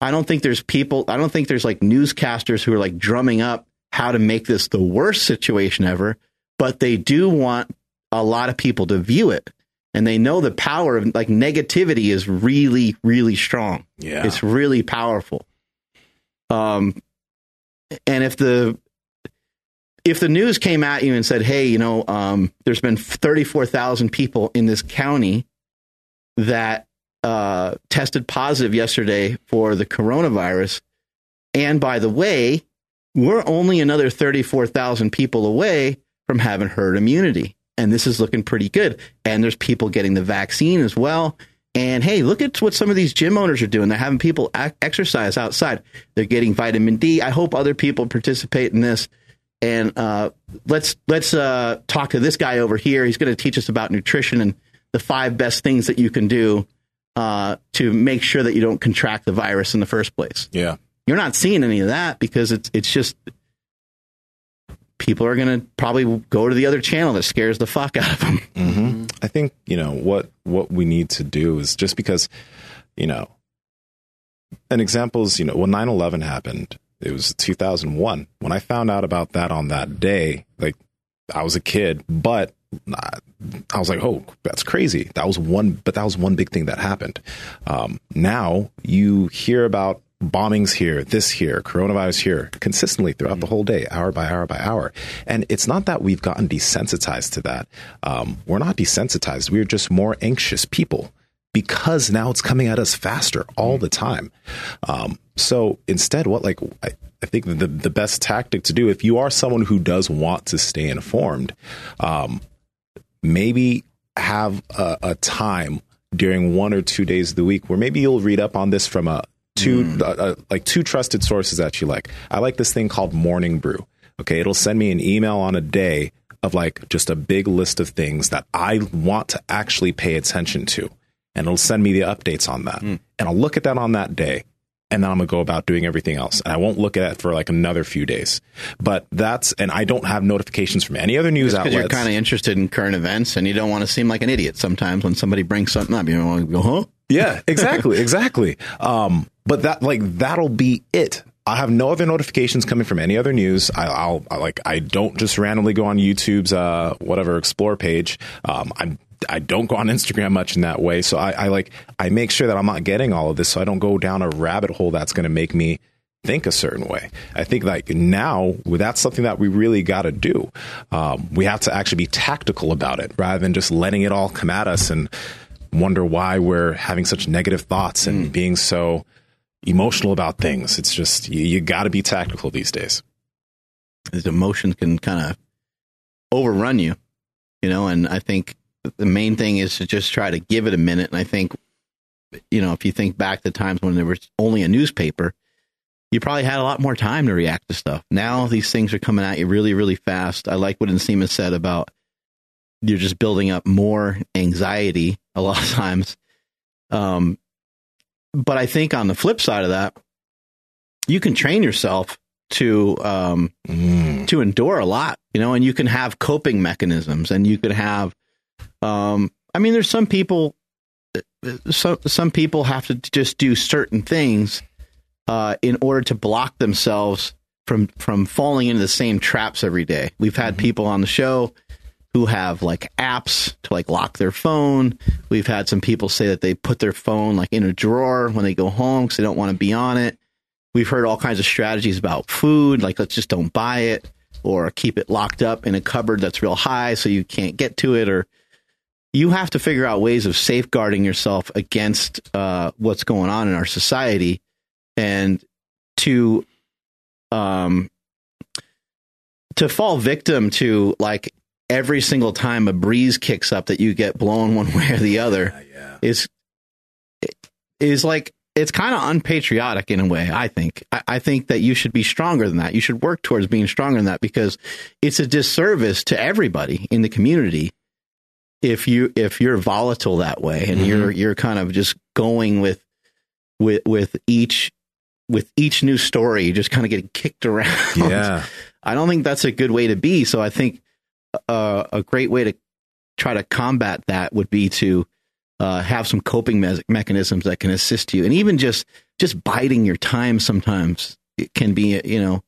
I don't think there's people, I don't think there's like newscasters who are like drumming up how to make this the worst situation ever, but they do want a lot of people to view it. And they know the power of like negativity is really really strong. Yeah. It's really powerful. Um and if the if the news came at you and said hey you know um there's been 34,000 people in this county that uh tested positive yesterday for the coronavirus and by the way we're only another 34,000 people away from having herd immunity and this is looking pretty good. And there's people getting the vaccine as well. And hey, look at what some of these gym owners are doing. They're having people exercise outside. They're getting vitamin D. I hope other people participate in this. And uh, let's let's uh, talk to this guy over here. He's going to teach us about nutrition and the five best things that you can do uh, to make sure that you don't contract the virus in the first place. Yeah, you're not seeing any of that because it's it's just people are going to probably go to the other channel that scares the fuck out of them. Mm-hmm. I think you know what what we need to do is just because you know an example is you know when 9-11 happened it was 2001 when i found out about that on that day like i was a kid but I was like, oh, that's crazy. That was one, but that was one big thing that happened. Um, now you hear about bombings here, this here, coronavirus here, consistently throughout the whole day, hour by hour by hour. And it's not that we've gotten desensitized to that. Um, we're not desensitized. We're just more anxious people because now it's coming at us faster all the time. Um, so instead, what like I, I, think the the best tactic to do if you are someone who does want to stay informed, um, maybe have a, a time during one or two days of the week where maybe you'll read up on this from a two mm. uh, uh, like two trusted sources that you like. I like this thing called Morning Brew. Okay, it'll send me an email on a day of like just a big list of things that I want to actually pay attention to, and it'll send me the updates on that, mm. and I'll look at that on that day. And then I'm gonna go about doing everything else, and I won't look at it for like another few days. But that's and I don't have notifications from any other news outlets. You're kind of interested in current events, and you don't want to seem like an idiot. Sometimes when somebody brings something up, you don't want to go, "Huh." Yeah, exactly, exactly. Um, but that like that'll be it. I have no other notifications coming from any other news. I, will like I don't just randomly go on YouTube's uh, whatever explore page. Um, I'm I don't go on Instagram much in that way. So I, I like I make sure that I'm not getting all of this, so I don't go down a rabbit hole that's going to make me think a certain way. I think like now that's something that we really got to do. Um, we have to actually be tactical about it rather than just letting it all come at us and wonder why we're having such negative thoughts and mm. being so emotional about things. It's just you, you got to be tactical these days. His emotions can kind of overrun you, you know. And I think the main thing is to just try to give it a minute. And I think you know, if you think back to times when there was only a newspaper, you probably had a lot more time to react to stuff. Now these things are coming at you really, really fast. I like what Nsima said about you're just building up more anxiety a lot of times. Um, but I think on the flip side of that, you can train yourself to um, Mm. to endure a lot, you know, and you can have coping mechanisms, and you could have. Um, I mean, there's some people. Some some people have to just do certain things uh, in order to block themselves from from falling into the same traps every day. We've had people on the show who have like apps to like lock their phone. We've had some people say that they put their phone like in a drawer when they go home because they don't want to be on it. We've heard all kinds of strategies about food, like let's just don't buy it or keep it locked up in a cupboard that's real high so you can't get to it or you have to figure out ways of safeguarding yourself against uh, what's going on in our society and to um to fall victim to like every single time a breeze kicks up that you get blown one way or the other yeah. is is like it's kind of unpatriotic in a way. I think. I, I think that you should be stronger than that. You should work towards being stronger than that because it's a disservice to everybody in the community if you if you're volatile that way and Mhm. you're you're kind of just going with with with each with each new story, just kind of getting kicked around. Yeah. I don't think that's a good way to be. So I think uh, a great way to try to combat that would be to uh, have some coping me- mechanisms that can assist you, and even just just biding your time. Sometimes it can be, you know,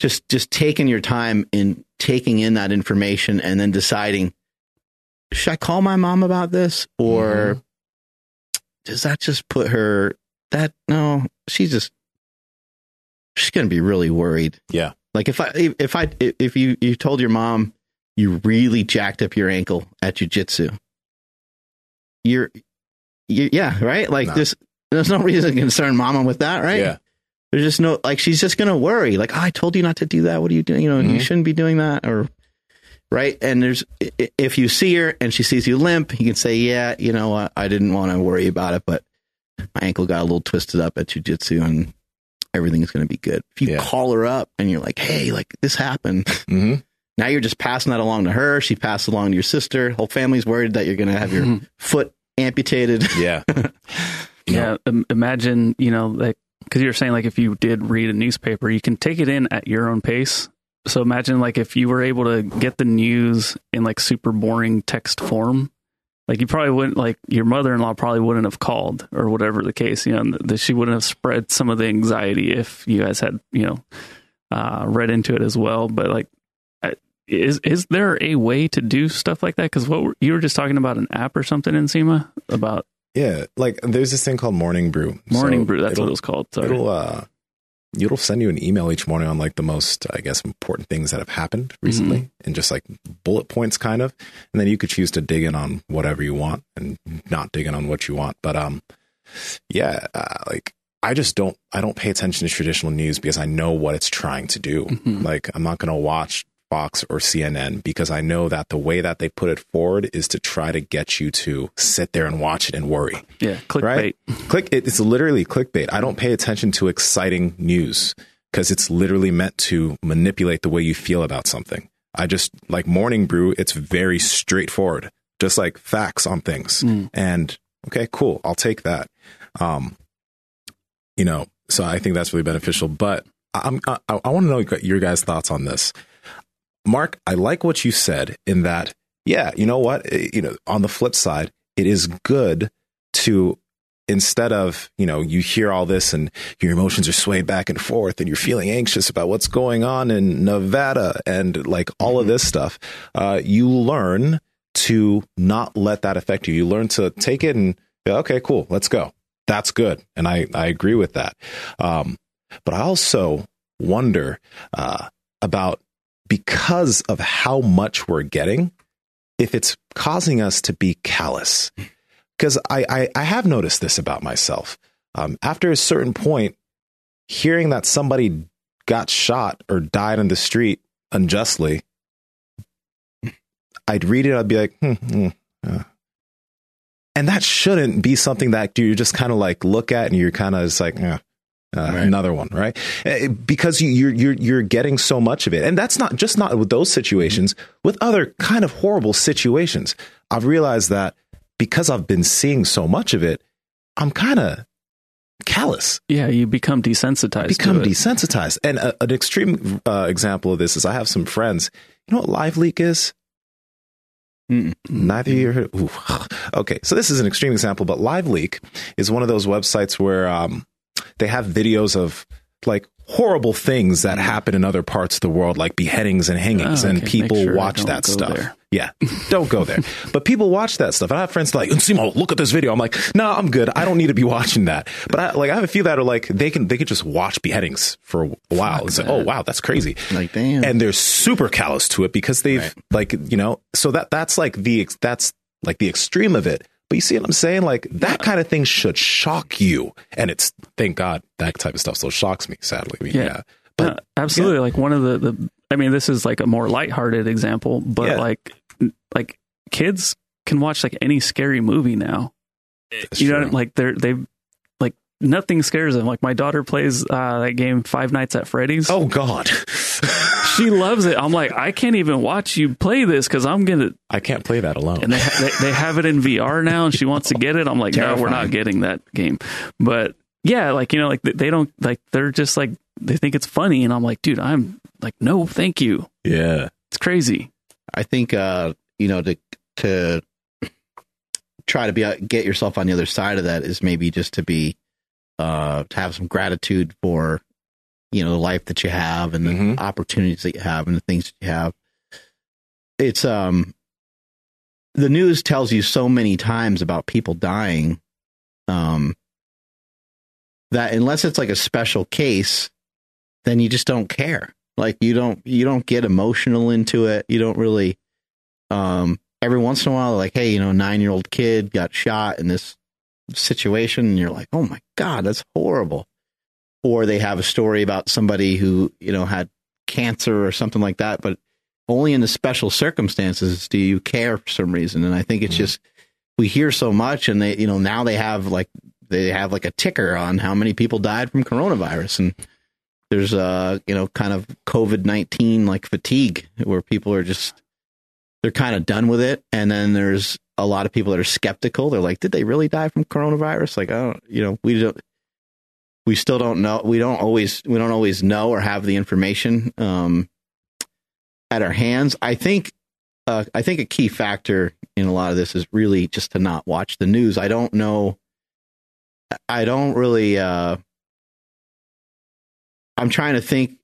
just just taking your time in taking in that information and then deciding, should I call my mom about this or does that just put her that no she's just she's gonna be really worried Yeah. like if i if i if you you told your mom you really jacked up your ankle at jujitsu you're you, yeah right? Like this there's no reason to concern mama with that right? Yeah. there's just no like she's just gonna worry. Like oh, i told you not to do that. What are you doing? You know you Mhm. shouldn't be doing that or right? And there's if you see her and she sees you limp you can say yeah you know what? I didn't want to worry about it but my ankle got a little twisted up at jujitsu and everything's going to be good. If you Yeah. call her up and you're like hey like this happened hmm now you're just passing that along to her she passed along to your sister whole family's worried that you're going to have your foot amputated Yeah. Yeah, im- imagine you know like because you're saying like if you did read a newspaper, you can take it in at your own pace. So imagine like if you were able to get the news in like super boring text form, like you probably wouldn't like your mother-in-law probably wouldn't have called or whatever the case. You know that she wouldn't have spread some of the anxiety if you guys had you know uh, read into it as well. But like. Is is there a way to do stuff like that? Because what you were just talking about an app or something Nsima about yeah. Like there's this thing called Morning Brew. Morning So Brew. That's what it'll- was called. Sorry. It'll uh, it'll send you an email each morning on like the most, I guess, important things that have happened recently, Mm-hmm. and just like bullet points, kind of. And then you could choose to dig in on whatever you want and not dig in on what you want. But um, yeah, uh, like I just don't, I don't pay attention to traditional news because I know what it's trying to do. Mhm. Like I'm not going to watch Fox or CNN because I know that the way that they put it forward is to try to get you to sit there and watch it and worry Yeah, clickbait. right? Click it's literally clickbait. I don't pay attention to exciting news because it's literally meant to manipulate the way you feel about something. I just like morning brew, it's very straightforward, just like facts on things. Mm. And okay, cool, I'll take that. Um, you know, so I think that's really beneficial. But I'm, I, I want to know your guys' thoughts on this. Mark, I like what you said in that, yeah, you know what? Eh, You know, on the flip side, it is good to instead of you know you hear all this and your emotions are swayed back and forth and you're feeling anxious about what's going on in nevada and like all of this stuff uh, you learn to not let that affect you. You learn to take it and okay cool let's go. That's good. And i i agree with that. Um, but i also wonder uh, about because of how much we're getting if it's causing us to be callous because I, I I have noticed this about myself. Um, after a certain point, hearing that somebody got shot or died on the street unjustly, I'd read it. I'd be like, hmm, hmm, uh, and that shouldn't be something that you just kind of like look at and you're kind of just like, eh, uh, Right. another one, right? Eh, Because you, you're you're you're getting so much of it, and that's not just not with those situations. With other kind of horrible situations, I've realized that because I've been seeing so much of it, I'm kind of callous Yeah, you become desensitized. become desensitized. And a, an extreme uh, example of this is I have some friends. You know what Live Leak is? Mm-mm. Neither of you heard. Ooh. Okay, so this is an extreme example, but Live Leak is one of those websites where um, they have videos of like horrible things that mm. happen in other parts of the world, like beheadings and hangings, Oh, and okay. Make people sure watch that stuff. there. Yeah, don't go there. but people watch that stuff, and I have friends like, Simo, look at this video. I'm like, no, I'm good. I don't need to be watching that. But I like, I have a few that are like, they can they can just watch beheadings for a while and say, oh, that. oh wow, that's crazy Like, damn. and they're super callous to it because they've Right. like you know so that that's like the that's like the extreme of it but you see what i'm saying like that kind of thing should shock you and it's thank god that type of stuff still shocks me sadly yeah, Yeah. but Uh, absolutely. Like one of the, the, I mean, this is like a more lighthearted example, but Yeah. like, like kids can watch like any scary movie now. it's you know, like they're, they like nothing scares them. Like my daughter plays uh, that game Five Nights at Freddy's. oh god she loves it. I'm like, I can't even watch you play this because I'm gonna. i can't play that alone And they, ha- they they have it in VR now, and she wants to get it. I'm like, no, we're not getting that game. But yeah, like you know, like they- they don't like they're just like they think it's funny, and I'm like, dude, I'm like, no, thank you. yeah It's crazy. I think uh, you know to to try to be uh, get yourself on the other side of that is maybe just to be uh, to have some gratitude for you know the life that you have and the Mhm. opportunities that you have and the things that you have. It's um the news tells you so many times about people dying um that unless it's like a special case then you just don't care like you don't you don't get emotional into it you don't really um every once in a while like hey you know 9 year old kid got shot in this situation and you're like oh my god that's horrible or they have a story about somebody who you know had cancer or something like that but only in the special circumstances do you care for some reason. And i think it's Mhm. just we hear so much and they you know now they have like they have like a ticker on how many people died from coronavirus. And there's uh you know kind of covid-19 like fatigue where people are just they're kind of done with it. And then there's a lot of people that are skeptical. They're like did they really die from coronavirus? Like i don't you know we don't we still don't know we don't always we don't always know or have the information um at our hands. I think uh, i think a key factor in a lot of this is really just to not watch the news. I don't know i don't really uh i'm trying to think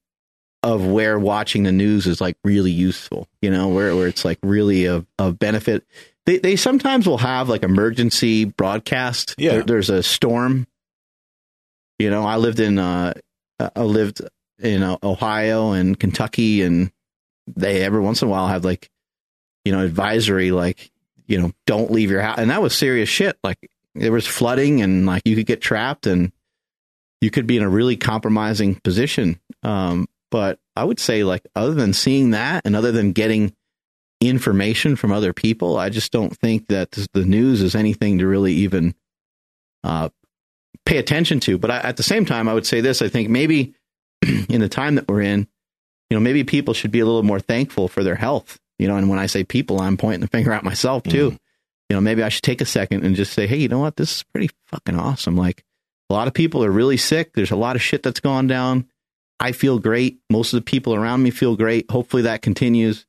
of where watching the news is like really useful you know where, where it's like really a, of benefit. They, they sometimes will have like emergency broadcast Yeah. There- there's a storm you know i lived in uh i lived in uh, ohio and kentucky and they every once in a while have like you know advisory like you know don't leave your house and that was serious shit. Like there was flooding and like you could get trapped and you could be in a really compromising position. Um but i would say like other than seeing that and other than getting information from other people i just don't think that the news is anything to really even uh pay attention to but I, at the same time i would say this i think maybe in the time that we're in you know maybe people should be a little more thankful for their health you know and when i say people i'm pointing the finger at myself too. Mm-hmm. You know maybe i should take a second and just say hey you know what? This is pretty fucking awesome. Like a lot of people are really sick. There's a lot of shit that's gone down. I feel great. Most of the people around me feel great. Hopefully that continues.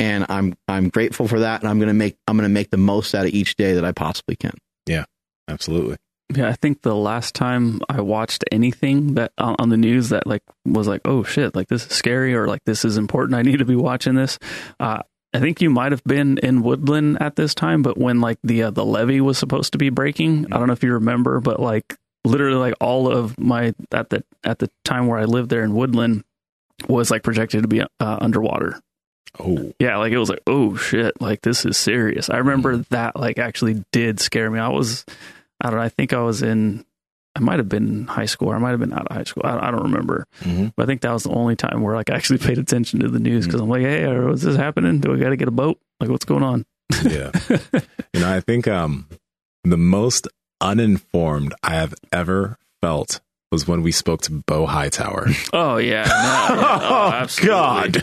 And i'm i'm grateful for that. And i'm to make i'm going to make the most out of each day that i possibly can. Yeah, absolutely Yeah, I think the last time I watched anything that on on the news that like was like, oh shit, like this is scary or like this is important. I need to be watching this. Uh, I think you might have been in Woodland at this time, but when like the uh, the levee was supposed to be breaking, I don't know if you remember, but like literally like all of my at the at the time where I lived there in Woodland was like projected to be uh, underwater. oh Yeah, like it was like, oh shit, like this is serious. I remember that like actually did scare me. I was, I don't know, I think I was in, I might have been in high school or I might have been out of high school. I, I don't remember. Mhm. But I think that was the only time where like I actually paid attention to the news because I'm like, hey, is this happening? Do I got to get a boat? Like, what's going on? yeah you know i think um the most uninformed I have ever felt was when we spoke to Bo Hightower. Oh yeah, no, yeah. Oh, absolutely.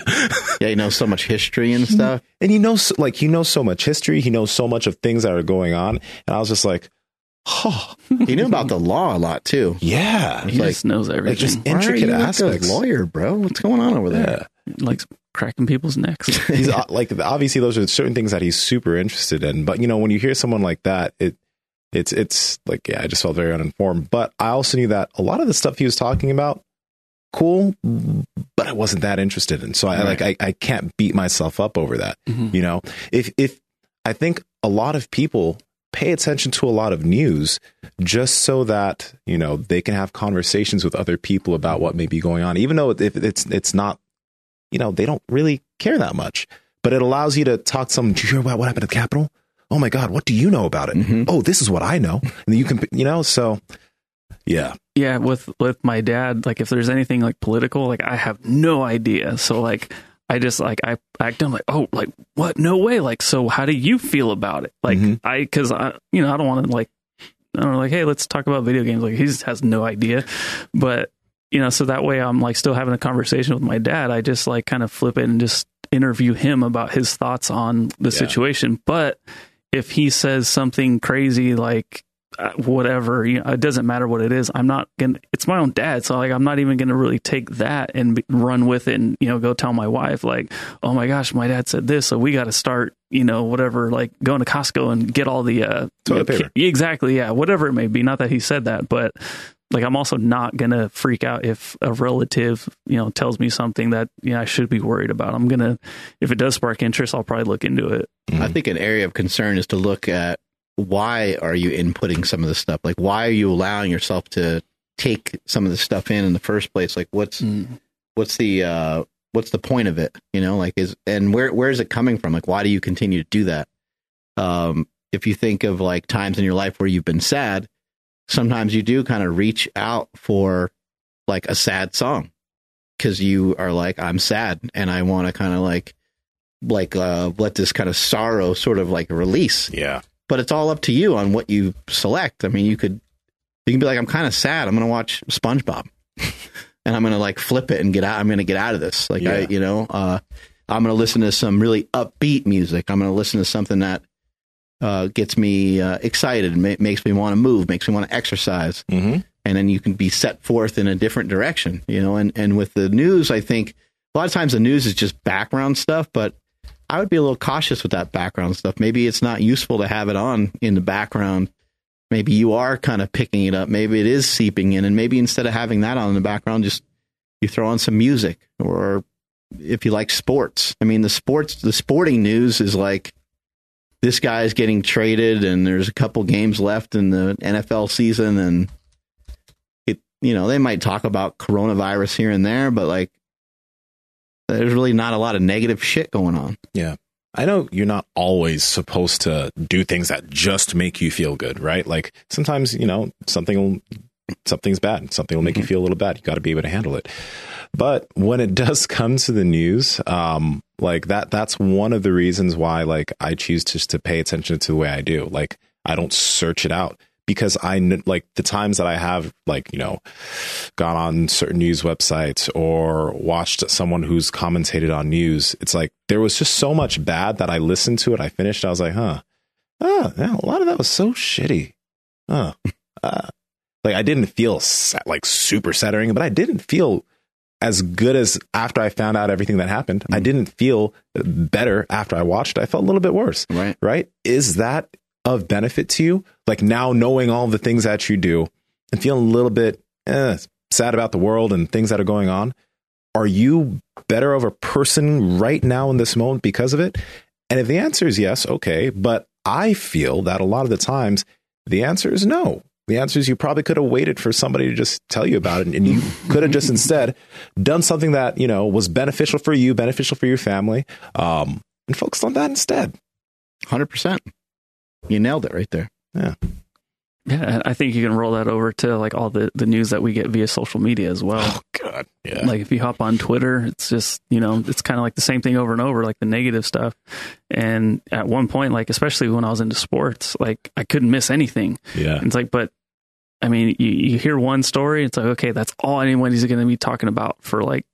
Yeah, you know so much history and stuff. and he knows like he knows so much history. He knows so much of things that are going on. And I was just like, oh He knew about the law a lot too. yeah, He like- just knows everything. just Why are intricate you like a aspects. lawyer, bro. What's going on over there? yeah. Likes cracking people's necks. he's uh, like obviously those are certain things that he's super interested in but you know when you hear someone like that it it's it's like yeah i just felt very uninformed but i also knew that a lot of the stuff he was talking about cool but i wasn't that interested in so i like I, I can't beat myself up over that Mhm. you know if if i think a lot of people pay attention to a lot of news just so that you know they can have conversations with other people about what may be going on even though if it's it's not you know they don't really care that much. But it allows you to talk to someone did you hear about what happened at the capitol? Oh my god what do you know about it? Mhm. oh this is what i know. And you can you know so yeah. Yeah, with with my dad, like if there's anything like political, like I have no idea. So like I just like I act I'm like, oh, like what? No way. Like so, how do you feel about it? Like Mhm. I, because I, you know, I don't want to like, I don't know, like, hey, let's talk about video games. Like he just has no idea, but you know, so that way I'm like still having a conversation with my dad. I just like kind of flip it and just interview him about his thoughts on the Yeah. situation. But if he says something crazy like whatever, you know, it doesn't matter what it is. I'm not gonna. It's my own dad, so like I'm not even gonna really take that and be, run with it and you know go tell my wife like, oh my gosh, my dad said this, so we got to start you know whatever like going to Costco and get all the uh, Toilet you know, paper. ki- exactly, yeah, whatever it may be. Not that he said that, but like I'm also not gonna freak out if a relative you know tells me something that you know I should be worried about. I'm gonna if it does spark interest, I'll probably look into it. I think an area of concern is to look at why are you inputting some of this stuff? Like, why are you allowing yourself to take some of this stuff in in the first place? Like, what's what's the uh, what's the point of it? You know, like is and where where is it coming from? Like, why do you continue to do that? Um, if you think of like times in your life where you've been sad, sometimes you do kind of reach out for like a sad song because you are like, I'm sad and I want to kind of like like uh let this kind of sorrow sort of like release yeah but it's all up to you on what you select. I mean you could you can be like i'm kind of sad. I'm gonna watch spongebob. And i'm gonna like flip it and get out i'm gonna get out of this. Like i you know uh i'm gonna listen to some really upbeat music. I'm gonna listen to something that uh gets me uh, excited ma- makes me want to move makes me want to exercise. Mm-hmm. and then you can be set forth in a different direction you know and and with the news i think a lot of times the news is just background stuff but i would be a little cautious with that background stuff. Maybe it's not useful to have it on in the background. Maybe you are kind of picking it up. Maybe it is seeping in and maybe instead of having that on in the background just you throw on some music or if you like sports. I mean the sports the sporting news is like this guy is getting traded and there's a couple games left in the nfl season and it you know they might talk about coronavirus here and there but like there's really not a lot of negative shit going on Yeah. I know you're not always supposed to do things that just make you feel good, right? Like sometimes, you know, something will, something's bad. Something will make you feel a little bad. You got to be able to handle it. But when it does come to the news, um, like that, that's one of the reasons why, like, I choose just to pay attention to the way I do. Like, I don't search it out because I like the times that I have, like, you know, gone on certain news websites or watched someone who's commentated on news. It's like there was just so much bad that I listened to it. I finished. I was like, huh, oh, yeah, a lot of that was so shitty. Huh. Uh, like I didn't feel like super saddening, but I didn't feel as good as after I found out everything that happened. I didn't feel better after I watched. I felt a little bit worse right right? Is that of benefit to you? Like now knowing all the things that you do and feeling a little bit eh, sad about the world and things that are going on. Are you better of a person right now in this moment because of it? And if the answer is yes, okay. But I feel that a lot of the times the answer is no. The answer is you probably could have waited for somebody to just tell you about it and you could have just instead done something that, you know, was beneficial for you, beneficial for your family, um, and focused on that instead. 100% you nailed it right there Yeah. Yeah, I think you can roll that over to like all the, the news that we get via social media as well. Oh God, yeah. Like if you hop on Twitter, it's just, you know, it's kind of like the same thing over and over, like the negative stuff. And at one point, like, especially when I was into sports, like I couldn't miss anything. yeah. It's like, but I mean, you, you hear one story, it's like, okay, that's all anybody's going to be talking about for like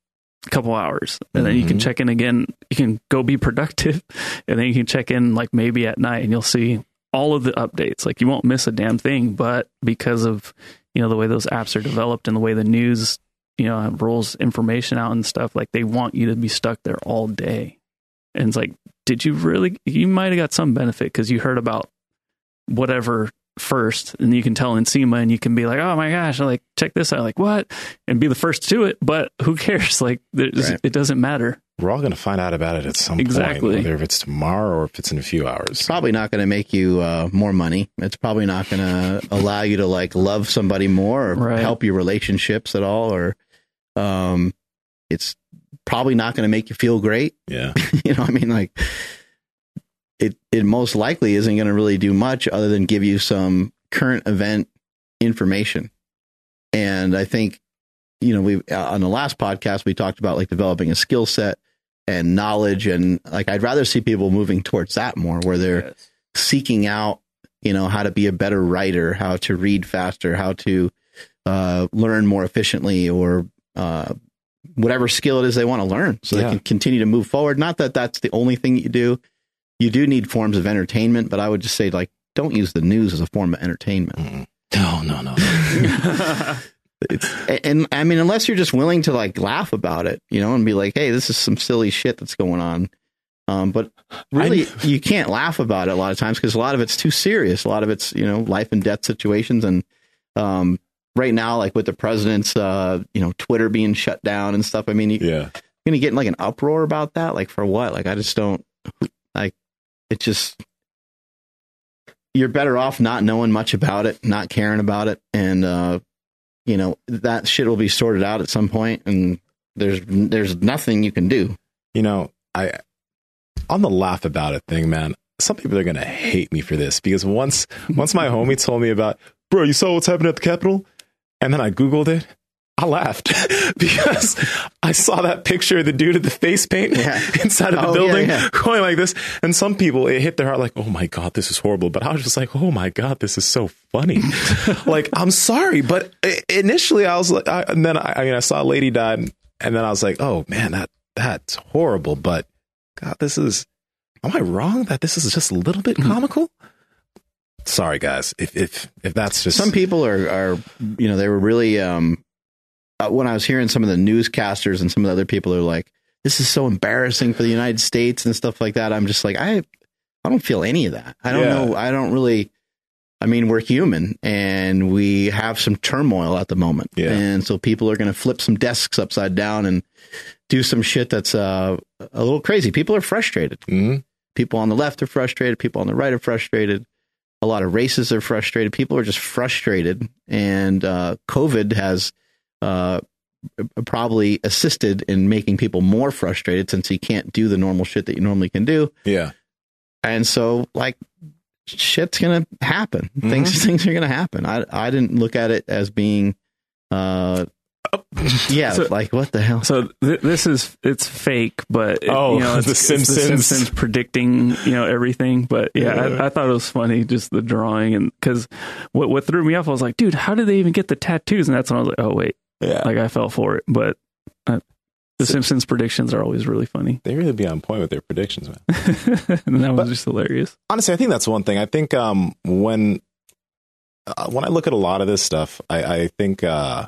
a couple hours. And then you can Mhm. check in again. You can go be productive. And then you can check in like maybe at night and you'll see all of the updates. Like you won't miss a damn thing. But because of, you know, the way those apps are developed and the way the news, you know, rolls information out and stuff, like they want you to be stuck there all day. And it's like, did you really? You might have got some benefit because you heard about whatever first and you can tell Nsima and you can be like, oh my gosh, like check this out, like what? And be the first to it, but who cares? Like Right. it doesn't matter. We're all going to find out about it at some Exactly. point, whether if it's tomorrow or if it's in a few hours. It's probably not going to make you uh, more money. It's probably not going to allow you to like love somebody more or Right. help your relationships at all. Or um, it's probably not going to make you feel great. Yeah. you know, I mean, like it. It most likely isn't going to really do much other than give you some current event information. And I think, you know, we uh, on the last podcast we talked about like developing a skill set and knowledge, and like I'd rather see people moving towards that more, where they're seeking out, you know, how to be a better writer, how to read faster, how to uh, learn more efficiently, or uh, whatever skill it is they want to learn, so Yeah. they can continue to move forward. Not that that's the only thing you do. You do need forms of entertainment, but I would just say like don't use the news as a form of entertainment. Mm. No, no, no. and I mean, unless you're just willing to like laugh about it, you know, and be like, "Hey, this is some silly shit that's going on." Um, but really, you can't laugh about it a lot of times because a lot of it's too serious. A lot of it's you know life and death situations, and um, right now, like with the president's, uh, you know, Twitter being shut down and stuff. I mean, you, yeah. you're gonna get in like an uproar about that. Like for what? Like I just don't like. It just you're better off not knowing much about it, not caring about it, and uh, you know that shit will be sorted out at some point, and there's there's nothing you can do. You know, I on the laugh about it thing, man. Some people are gonna hate me for this because once once my homie told me about, bro, you saw what's happening at the Capitol, and then I googled it. I laughed because I saw that picture of the dude at the face paint Yeah. inside of the Oh, building yeah. going like this. And some people, it hit their heart like, oh my God, this is horrible. But I was just like, oh my God, this is so funny. like, I'm sorry. But initially I was like, I, and then I, I mean, I saw a lady died and, and then I was like, oh man, that that's horrible. But God, this is, am I wrong that this is just a little bit comical? Sorry, guys. If, if, if that's just Some people are are you know they were really um uh, when I was hearing some of the newscasters and some of the other people are like, this is so embarrassing for the United States and stuff like that. I'm just like I I don't feel any of that. I don't Yeah. know. I don't really. I mean, we're human and we have some turmoil at the moment. Yeah. And so people are going to flip some desks upside down and do some shit that's uh, a little crazy. People are frustrated. Mhm. People on the left are frustrated. People on the right are frustrated. A lot of races are frustrated. People are just frustrated. And uh, COVID has uh, probably assisted in making people more frustrated since he can't do the normal shit that you normally can do. yeah. And so, like, shit's gonna happen. Things things are gonna happen. I I didn't look at it as being, uh, yeah, So- like what the hell? So th- this is it's fake, but it, Oh, you know, it's, The it's Simpsons. the Simpsons predicting you know everything. But yeah, Yeah. I, I thought it was funny just the drawing and because what what threw me off, I was like, dude, how did they even get the tattoos? And that's when I was like, oh wait, Yeah. like I fell for it. But uh, the So- Simpsons predictions are always really funny, they really be on point with their predictions, man. and that was just hilarious. honestly, I think that's one thing. I think um, when uh, when I look at a lot of this stuff, I, I think uh,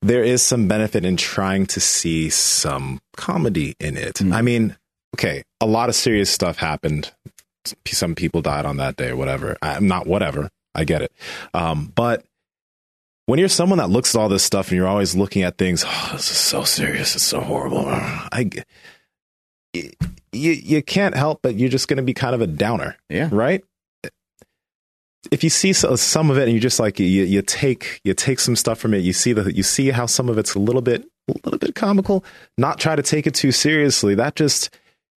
there is some benefit in trying to see some comedy in it. Mm. I mean, okay, a lot of serious stuff happened. Some people died on that day or whatever. I'm not whatever. I get it. Um, but when you're someone that looks at all this stuff and you're always looking at things, oh, this is so serious. It's so horrible. I, you, you can't help but you're just going to be kind of a downer Yeah, right? If you see so- some of it and you just like you, you take you take some stuff from it, you see that you see how some of it's a little bit a little bit comical. Not try to take it too seriously. That just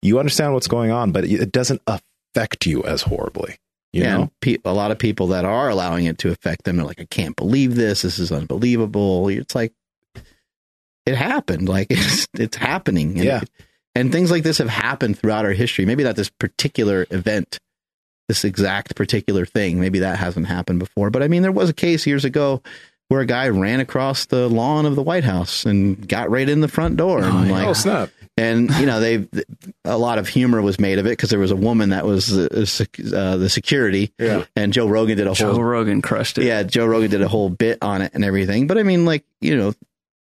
you understand what's going on, but it doesn't affect you as horribly. You yeah, know? pe- a lot of people that are allowing it to affect them are like, I can't believe this. This is unbelievable. It's like it happened. Like it's it's happening. And, Yeah. and things like this have happened throughout our history. Maybe not this particular event, this exact particular thing. Maybe that hasn't happened before. But I mean, there was a case years ago where a guy ran across the lawn of the White House and got right in the front door. and oh, like, oh snap! And you know they a lot of humor was made of it because there was a woman that was uh, sec- uh, the security. Yeah. and joe rogan did a Joe whole Rogan crushed it. yeah joe rogan did a whole bit on it and everything. But i mean like you know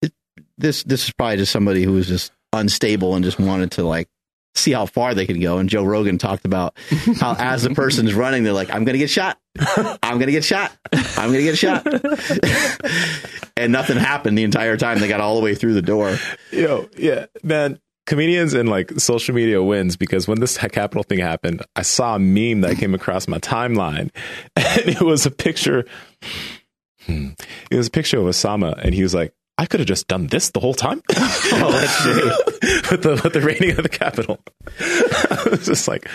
it, this this is probably just somebody who was just unstable and just wanted to like see how far they could go. And joe rogan talked about how as the person's running they're like i'm gonna get shot. I'm gonna get shot. I'm gonna get shot. And nothing happened the entire time. They got all the way through the door. Yo, yeah, man. Comedians and like social media wins because when this Capitol thing happened, I saw a meme that came across my timeline, and it was a picture. Hmm, it was a picture of Osama, and he was like, "I could have just done this the whole time." oh that's great with the with the rating of the Capitol. I was just like,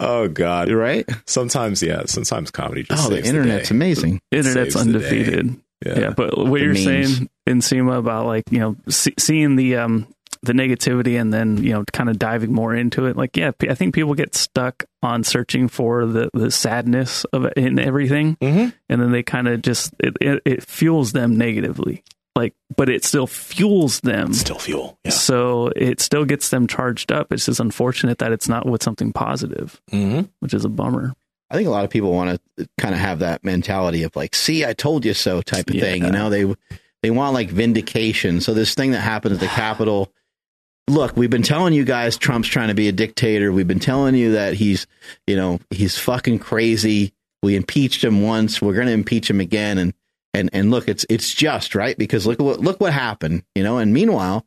"Oh God!" right Sometimes, yeah. Sometimes comedy just Oh, the saves internet's day. amazing. Internet's Saves the day. undefeated. Yeah. Yeah. but what The you're memes. saying Nsima about like you know see, seeing the um the negativity and then you know kind of diving more into it, like yeah, I think people get stuck on searching for the the sadness of it in everything, Mhm. and then they kind of just it, it, it fuels them negatively. Like, but it still fuels them. Still fuel. Yeah. So it still gets them charged up. It's just unfortunate that it's not with something positive, Mm-hmm. which is a bummer. I think a lot of people want to kind of have that mentality of like, "See, I told you so" type of thing. You know, they they want like vindication. So this thing that happened at the Capitol. Look, we've been telling you guys Trump's trying to be a dictator. We've been telling you that he's, you know, he's fucking crazy. We impeached him once. We're going to impeach him again. And and and look, it's it's just right because look what look what happened. You know. And meanwhile,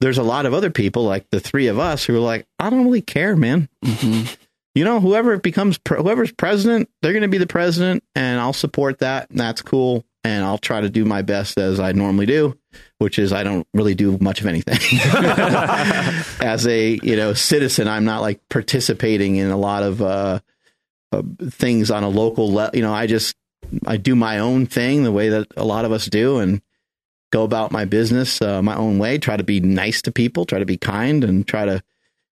there's a lot of other people like the three of us who are like, I don't really care, man mm-hmm. you know, whoever becomes whoever's president, they're going to be the president, and I'll support that. And that's cool, and I'll try to do my best as I normally do, which is I don't really do much of anything. as a you know citizen, I'm not like participating in a lot of uh, uh, things on a local level. You know, I just I do my own thing the way that a lot of us do, and go about my business uh, my own way. Try to be nice to people, try to be kind, and try to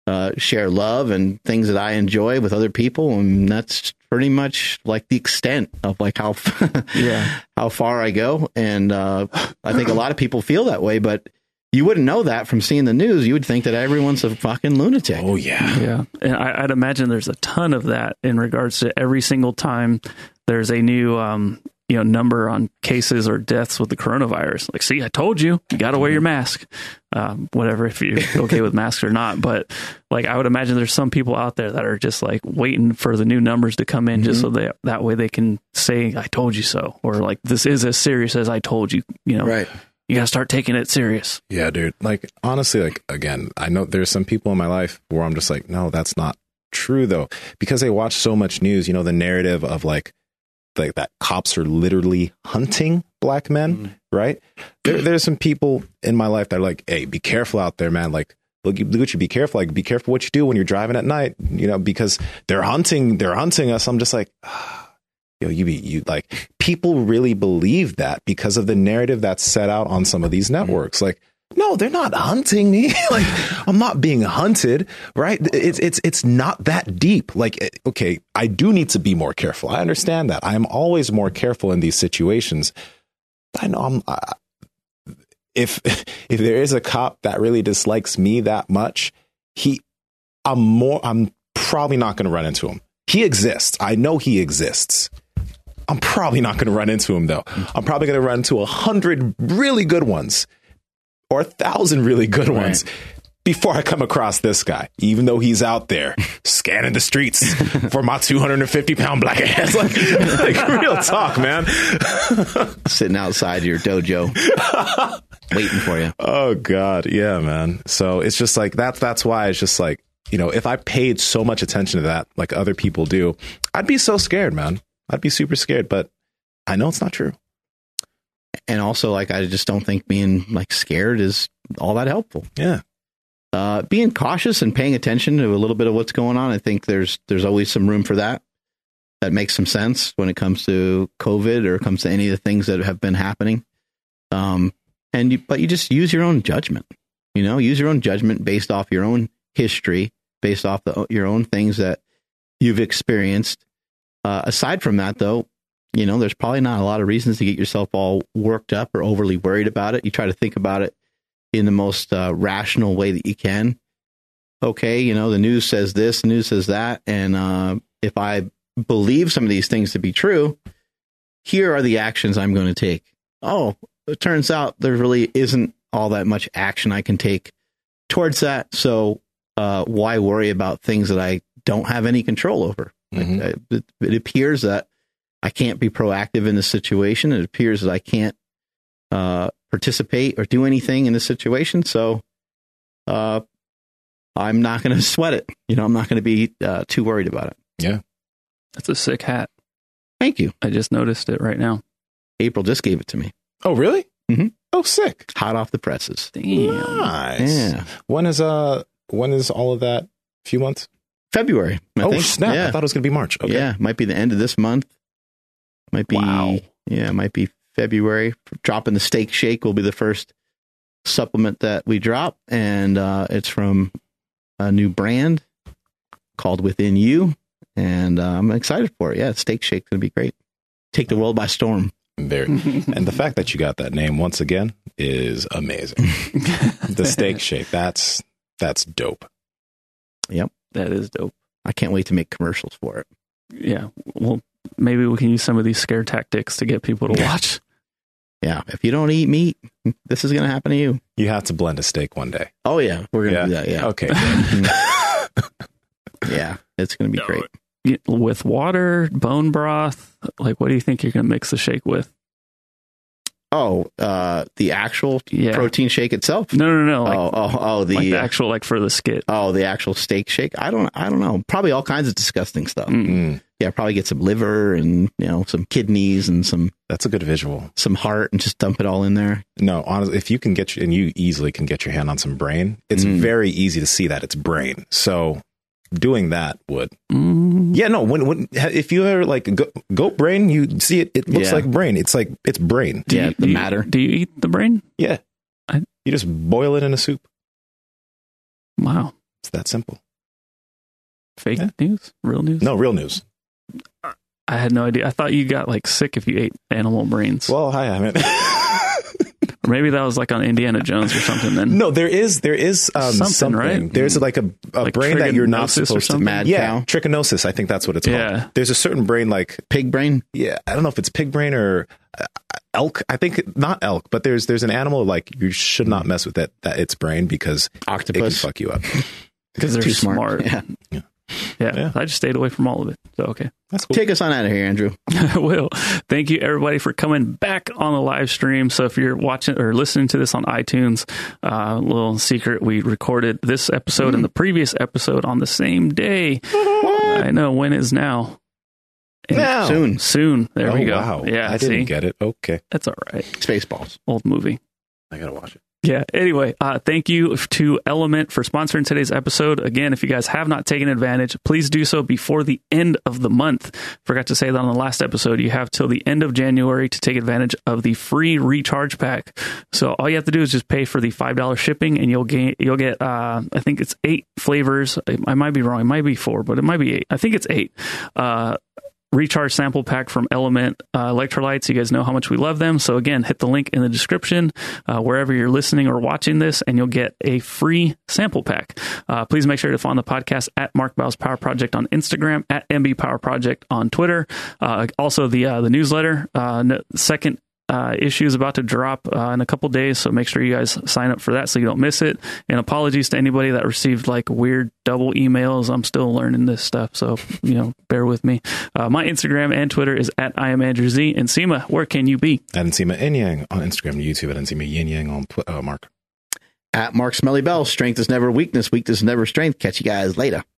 uh, share love and things that I enjoy with other people, and that's pretty much like the extent of like how Yeah. how far I go. And uh, I think a lot of people feel that way, but you wouldn't know that from seeing the news. You would think that everyone's a fucking lunatic. Oh yeah. Yeah, and I, I'd imagine there's a ton of that in regards to every single time there's a new, um, you know, number on cases or deaths with the coronavirus. Like, see, I told you, you got to wear your mask, um, whatever, if you're okay with masks or not. But like, I would imagine there's some people out there that are just like waiting for the new numbers to come in, just so they that way they can say, "I told you so," or like, "This is as serious as I told you." You know, Right. you got to start taking it serious. Yeah, dude. Like honestly, like again, I know there's some people in my life where I'm just like, no, that's not true though, because they watch so much news. You know, the narrative of like, like that cops are literally hunting black men, mm. right? There, there's some people in my life that are like, hey, be careful out there, man. Like, look, look what you be careful. Like, be careful what you do when you're driving at night. You know, because they're hunting, they're hunting us. I'm just like. Ah, yo, you be you like people really believe that because of the narrative that's set out on some of these mm. networks. Like, no, they're not hunting me. like, I'm not being hunted, right? It's it's it's not that deep. Like, eh, okay, I do need to be more careful. I understand that. I am always more careful in these situations. I know I'm. Uh, if if there is a cop that really dislikes me that much, he, I'm more. I'm probably not going to run into him. He exists. I know he exists. I'm probably not going to run into him though. I'm probably going to run into a hundred really good ones or a thousand really good ones before I come across this guy, even though he's out there scanning the streets for my 250 pound black ass. Like, like real talk, man. Sitting outside your dojo, waiting for you. Oh God, yeah, man. So it's just like that's that's why it's just like you know if I paid so much attention to that like other people do, I'd be so scared, man. I'd be super scared, but I know it's not true. And also, like, I just don't think being like scared is all that helpful. Yeah, uh, being cautious and paying attention to a little bit of what's going on. I think there's there's always some room for that. that makes some sense when it comes to COVID or comes to any of the things that have been happening. Um, and you, but you just use your own judgment. You know, use your own judgment based off your own history, based off the, your own things that you've experienced. Uh, aside from that, though, you know, there's probably not a lot of reasons to get yourself all worked up or overly worried about it. You try to think about it in the most uh, rational way that you can. Okay, you know, the news says this, the news says that, and uh, if I believe some of these things to be true, here are the actions I'm going to take. Oh, it turns out there really isn't all that much action I can take towards that. So uh, why worry about things that I don't have any control over? Mhm. It, it appears that I can't be proactive in this situation. It appears that I can't uh, participate or do anything in this situation. So uh, I'm not going to sweat it. You know, I'm not going to be uh, too worried about it. Yeah. That's a sick hat. Thank you. I just noticed it right now. April just gave it to me, Oh, really? Mhm. Oh, sick. hot off the presses. Damn. Nice. Yeah, When is uh when is all of that? A few months? February. I oh think. snap! Yeah. I thought it was gonna be March. Okay. Yeah, might be the end of this month. Might be Wow. yeah, it might be February. Dropping the steak shake will be the first supplement that we drop, and uh, it's from a new brand called Within You, and uh, I'm excited for it. Yeah, steak shake's gonna be great. Take the world by storm. Very. and the fact that you got that name once again is amazing. the steak shake. That's that's dope. Yep, that is dope. I can't wait to make commercials for it. Yeah. Well, maybe we can use some of these scare tactics to get people to watch. Yeah, if you don't eat meat, this is gonna happen to you. You have to blend a steak one day. Oh yeah, we're gonna Yeah. do that. Yeah, Okay. yeah, it's gonna be great. With water, bone broth, like what do you think you're going to mix the shake with? Oh, uh, the actual Yeah. protein shake itself. No, no, no. Like, oh, oh, oh, the, like the uh, actual, like for the skit. oh, the actual steak shake. I don't, I don't know. Probably all kinds of disgusting stuff. Mm. Yeah, probably get some liver and you know some kidneys and some that's a good visual. some heart and just dump it all in there. No, honestly, if you can get and you easily can get your hand on some brain, it's Mm. very easy to see that it's brain. So doing that would Mm. yeah no when when if you are like go, goat brain you see it it looks Yeah. like brain it's like it's brain Do Yeah, you- the do you- matter. Do you eat the brain? yeah I- you just boil it in a soup Wow. it's that simple Fake Yeah. news? Real news? no real news I had no idea. I thought you got like sick if you ate animal brains. well I haven't or maybe that was like on Indiana Jones or something then. no there is there is um, Something, something, right? there's like a, a Like brain that you're not supposed to something? Mad yeah cow, trichinosis I think that's what it's Yeah. called there's a certain brain like pig brain. yeah i don't know if it's pig brain or uh, elk i think not elk but there's there's an animal like you should not mess with that that its brain because it can fuck you up Because they're Too smart. smart. Yeah. Yeah. Yeah. I just stayed away from all of it. So, okay. that's cool Take us on out of here, Andrew. I will. Thank you, everybody, for coming back on the live stream. So, if you're watching or listening to this on iTunes, uh, little secret, we recorded this episode and the previous episode on the same day. I know when is now. And Now. Soon. Soon. There oh, we go. wow Yeah. i didn't get it okay That's all right. Spaceballs. Old movie. i gotta watch it Yeah. Anyway, uh, thank you to LMNT for sponsoring today's episode. Again, if you guys have not taken advantage, please do so before the end of the month. Forgot to say that on the last episode. You have till the end of January to take advantage of the free recharge pack. So all you have to do is just pay for the five dollars shipping, and you'll gain you'll get uh, I think it's eight flavors. I, might be wrong. It might be four, but it might be eight. I think it's eight. Uh, recharge sample pack from LMNT uh, Electrolytes. You guys know how much we love them. So again, hit the link in the description uh, wherever you're listening or watching this, and you'll get a free sample pack. Uh, please make sure to follow the podcast at Mark Bell's Power Project on Instagram, at MB Power Project on Twitter. Uh, also, the uh, the newsletter uh, second. Uh, issue is about to drop uh, in a couple days, so make sure you guys sign up for that so you don't miss it. And apologies to anybody that received like weird double emails. I'm still learning this stuff, so you know, bear with me. Uh, my Instagram and Twitter is at I am Andrew Z. And Nsima, where can you be? at Nsima Yin Yang on Instagram and YouTube, at Nsima Yin Yang on Twi- uh, Mark. At Mark Smelly Bell, strength is never weakness, weakness is never strength. Catch you guys later.